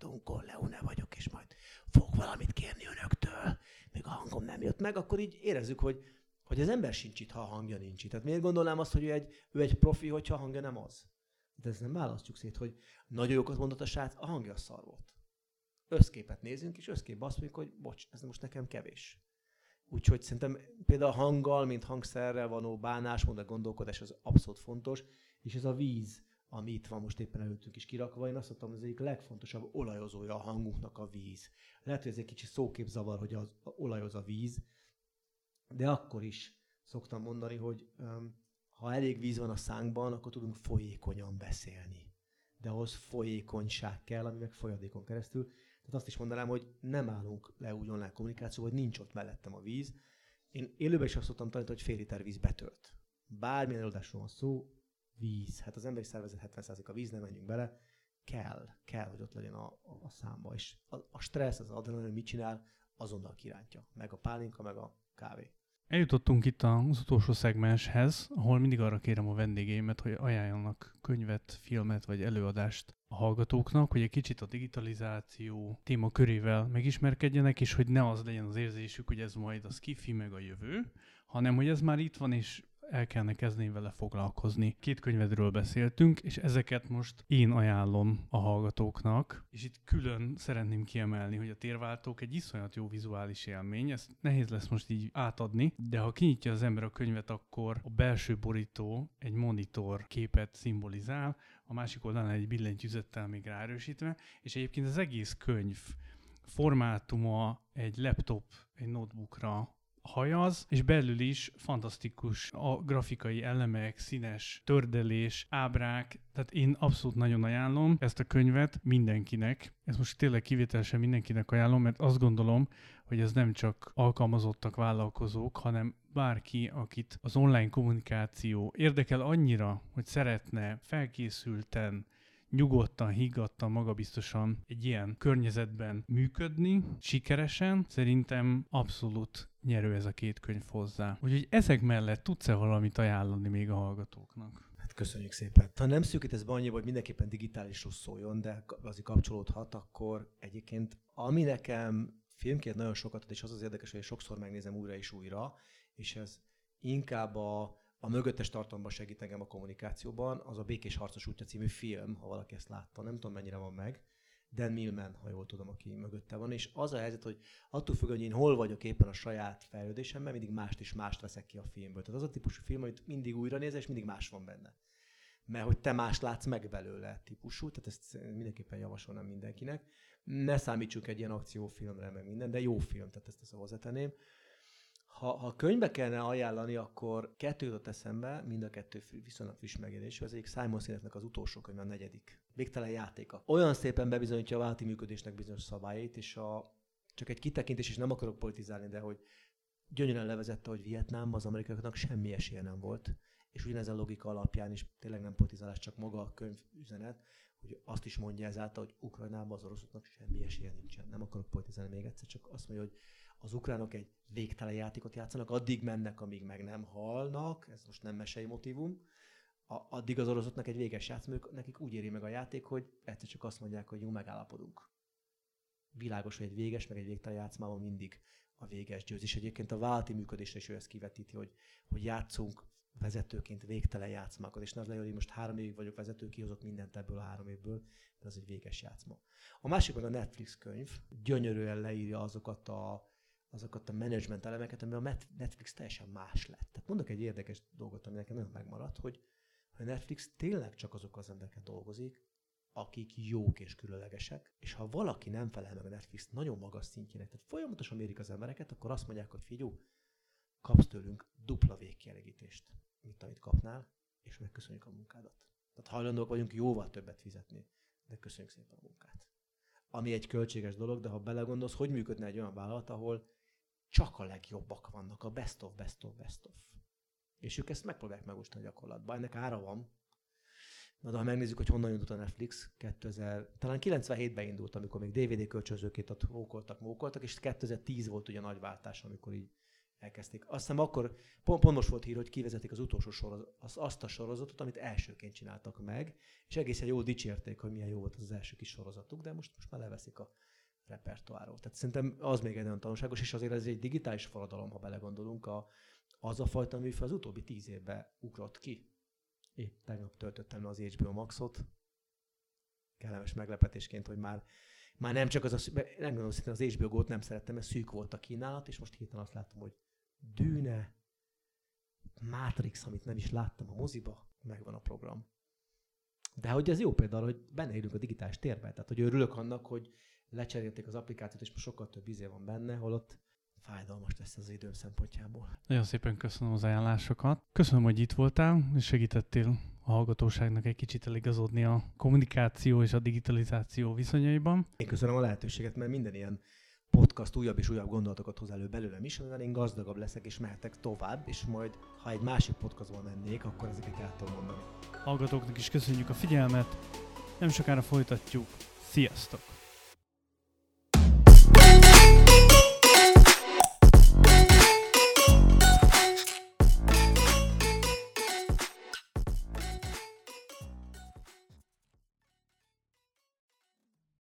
Don Corleone vagyok, és majd fog valamit kérni önöktől, még a hangom nem jött meg, akkor így érezzük, hogy, hogy az ember sincs itt, ha a hangja nincs itt. Tehát miért gondolnám azt, hogy ő egy, ő egy profi, hogyha a hangja nem az? De ezt nem választjuk szét, hogy nagyon jókat mondott a srác, a hangja szar volt. Összképet nézünk, és összképbe azt mondjuk, hogy bocs, ez most nekem kevés. Úgyhogy szerintem például a hanggal, mint hangszerrel való bánásmód, a gondolkodás az abszolút fontos, és ez a víz, ami itt van most éppen előttünk is kirakva, én azt mondtam, hogy az egyik legfontosabb olajozója a hangunknak a víz. Lehet, hogy ez egy kicsi szóképzavar, hogy az olajoz a víz, de akkor is szoktam mondani, hogy um, ha elég víz van a szánkban, akkor tudunk folyékonyan beszélni. De ahhoz folyékonyság kell, ami meg folyadékon keresztül. Tehát azt is mondanám, hogy nem állunk le úgy online kommunikáció, hogy nincs ott mellettem a víz. Én élőben is azt szoktam tanítani, hogy fél liter víz betölt. Bármilyen előadásról van szó, víz. Hát az emberi szervezet 70% a víz, nem menjünk bele. Kell, kell, hogy ott legyen a, a, a számba. És a, a stressz, az adrenalin mit csinál, azonnal kirántja. Meg a pálinka, meg a kávé. Eljutottunk itt az utolsó szegmenshez, ahol mindig arra kérem a vendégeimet, hogy ajánljanak könyvet, filmet vagy előadást a hallgatóknak, hogy egy kicsit a digitalizáció témakörével megismerkedjenek, és hogy ne az legyen az érzésük, hogy ez majd a skifi meg a jövő, hanem hogy ez már itt van, és el kellene kezdeni vele foglalkozni. Két könyvedről beszéltünk, és ezeket most én ajánlom a hallgatóknak, és itt külön szeretném kiemelni, hogy a térváltók egy iszonyat jó vizuális élmény, ezt nehéz lesz most így átadni, de ha kinyitja az ember a könyvet, akkor a belső borító egy monitor képet szimbolizál, a másik oldalán egy billentyűzettel még ráerősítve, és egyébként az egész könyv formátuma egy laptop, egy notebookra hajaz, és belül is fantasztikus a grafikai elemek, színes tördelés, ábrák, tehát én abszolút nagyon ajánlom ezt a könyvet mindenkinek. Ez most tényleg kivételesen mindenkinek ajánlom, mert azt gondolom, hogy ez nem csak alkalmazottak, vállalkozók, hanem bárki, akit az online kommunikáció érdekel annyira, hogy szeretne felkészülten, nyugodtan, higgadtan, magabiztosan egy ilyen környezetben működni, sikeresen, szerintem abszolút nyerő ez a két könyv hozzá. Úgyhogy ezek mellett tudsz-e valamit ajánlani még a hallgatóknak? Hát köszönjük szépen. Ha nem szűkítesz be annyiba, hogy mindenképpen digitálisról szóljon, de azért kapcsolódhat, akkor egyébként ami nekem filmként nagyon sokat ad, és az az érdekes, hogy sokszor megnézem újra és újra, és ez inkább a a mögöttes tartalomban segít engem a kommunikációban, az a Békés Harcos útja című film, ha valaki ezt látta, nem tudom mennyire van meg, Dan Millman, ha jól tudom, aki mögötte van, és az a helyzet, hogy attól függ, hogy én hol vagyok éppen a saját fejlődésemben, mindig mást is mást veszek ki a filmből. Tehát az a típusú film, amit mindig újra nézel, és mindig más van benne. Mert hogy te más látsz meg belőle típusú, tehát ezt mindenképpen javasolnám mindenkinek. Ne számítsunk egy ilyen akciófilmre, meg minden, de jó film, tehát ezt, ezt hozzátenném. Ha, ha könyvbe kellene ajánlani, akkor kettő jutott eszembe, mind a kettő viszonylag friss megjelenésű. Az egyik Simon Sineknek az utolsó könyv, a negyedik. Végtelen játéka. Olyan szépen bebizonyítja a válti működésnek bizonyos szabályait, és a, csak egy kitekintés, és nem akarok politizálni, de hogy gyönyörűen levezette, hogy Vietnám az amerikaiaknak semmi esélye nem volt, és ugyanezen logika alapján is tényleg nem politizálás, csak maga a könyv üzenet, hogy azt is mondja ezáltal, hogy Ukrajnában az oroszoknak semmi esélye nincsen. Nem akarok politizálni még egyszer, csak azt mondja, hogy az ukránok egy végtelen játékot játszanak, addig mennek, amíg meg nem halnak, ez most nem mesei motivum, a, addig az oroszoknak egy véges játszmők, nekik úgy éri meg a játék, hogy egyszer csak azt mondják, hogy jó, megállapodunk. Világos, hogy egy véges, meg egy végtelen játszmában mindig a véges győz. És egyébként a válti működésre is ő ezt kivetíti, hogy, hogy játszunk vezetőként végtelen játszmákat, és ne az legyen, hogy most három évig vagyok vezető, kihozott mindent ebből a három évből, de az egy véges játszma. A másik a Netflix könyv, gyönyörűen leírja azokat a, azokat a menedzsment elemeket, ami a Netflix teljesen más lett. Tehát mondok egy érdekes dolgot, ami nekem nagyon megmaradt, hogy a Netflix tényleg csak azok az embereket dolgozik, akik jók és különlegesek, és ha valaki nem felel meg a Netflix nagyon magas szintjének, tehát folyamatosan mérik az embereket, akkor azt mondják, hogy figyú, kapsz tőlünk dupla végkielégítést, mint amit kapnál, és megköszönjük a munkádat. Tehát hajlandók vagyunk jóval többet fizetni, de köszönjük szépen a munkát. Ami egy költséges dolog, de ha belegondolsz, hogy működne egy olyan vállalat, ahol csak a legjobbak vannak, a best of, best of, best of. És ők ezt megpróbálják megúsítani a gyakorlatban. Ennek ára van, Na de ha megnézzük, hogy honnan indult a Netflix, 2000, talán 97-ben indult, amikor még DVD kölcsönzőként ott mókoltak, mókoltak, és 2010 volt ugye a nagy váltás, amikor így elkezdték. Azt hiszem akkor, pont, pont most volt hír, hogy kivezetik az utolsó sorozat, az, azt a sorozatot, amit elsőként csináltak meg, és egészen jól dicsérték, hogy milyen jó volt az, az első kis sorozatuk, de most, most már leveszik a repertoáról. Tehát szerintem az még egy nagyon tanulságos, és azért ez egy digitális forradalom, ha belegondolunk, a, az a fajta műfaj az utóbbi tíz évben ugrott ki. Épp tegnap töltöttem az HBO Maxot, kellemes meglepetésként, hogy már, már nem csak az a, nem gondolom, az HBO Go-t nem szerettem, mert szűk volt a kínálat, és most hirtelen azt láttam, hogy Dűne, Matrix, amit nem is láttam a moziba, megvan a program. De hogy ez jó például, hogy benne élünk a digitális térben. Tehát, hogy örülök annak, hogy lecserélték az applikációt, és most sokkal több izé van benne, holott fájdalmas lesz az időm szempontjából. Nagyon szépen köszönöm az ajánlásokat. Köszönöm, hogy itt voltál, és segítettél a hallgatóságnak egy kicsit eligazodni a kommunikáció és a digitalizáció viszonyaiban. Én köszönöm a lehetőséget, mert minden ilyen podcast újabb és újabb gondolatokat hoz elő belőlem is, amivel én gazdagabb leszek és mehetek tovább, és majd, ha egy másik podcastban mennék, akkor ezeket el tudom mondani. Hallgatóknak is köszönjük a figyelmet, nem sokára folytatjuk. Sziasztok!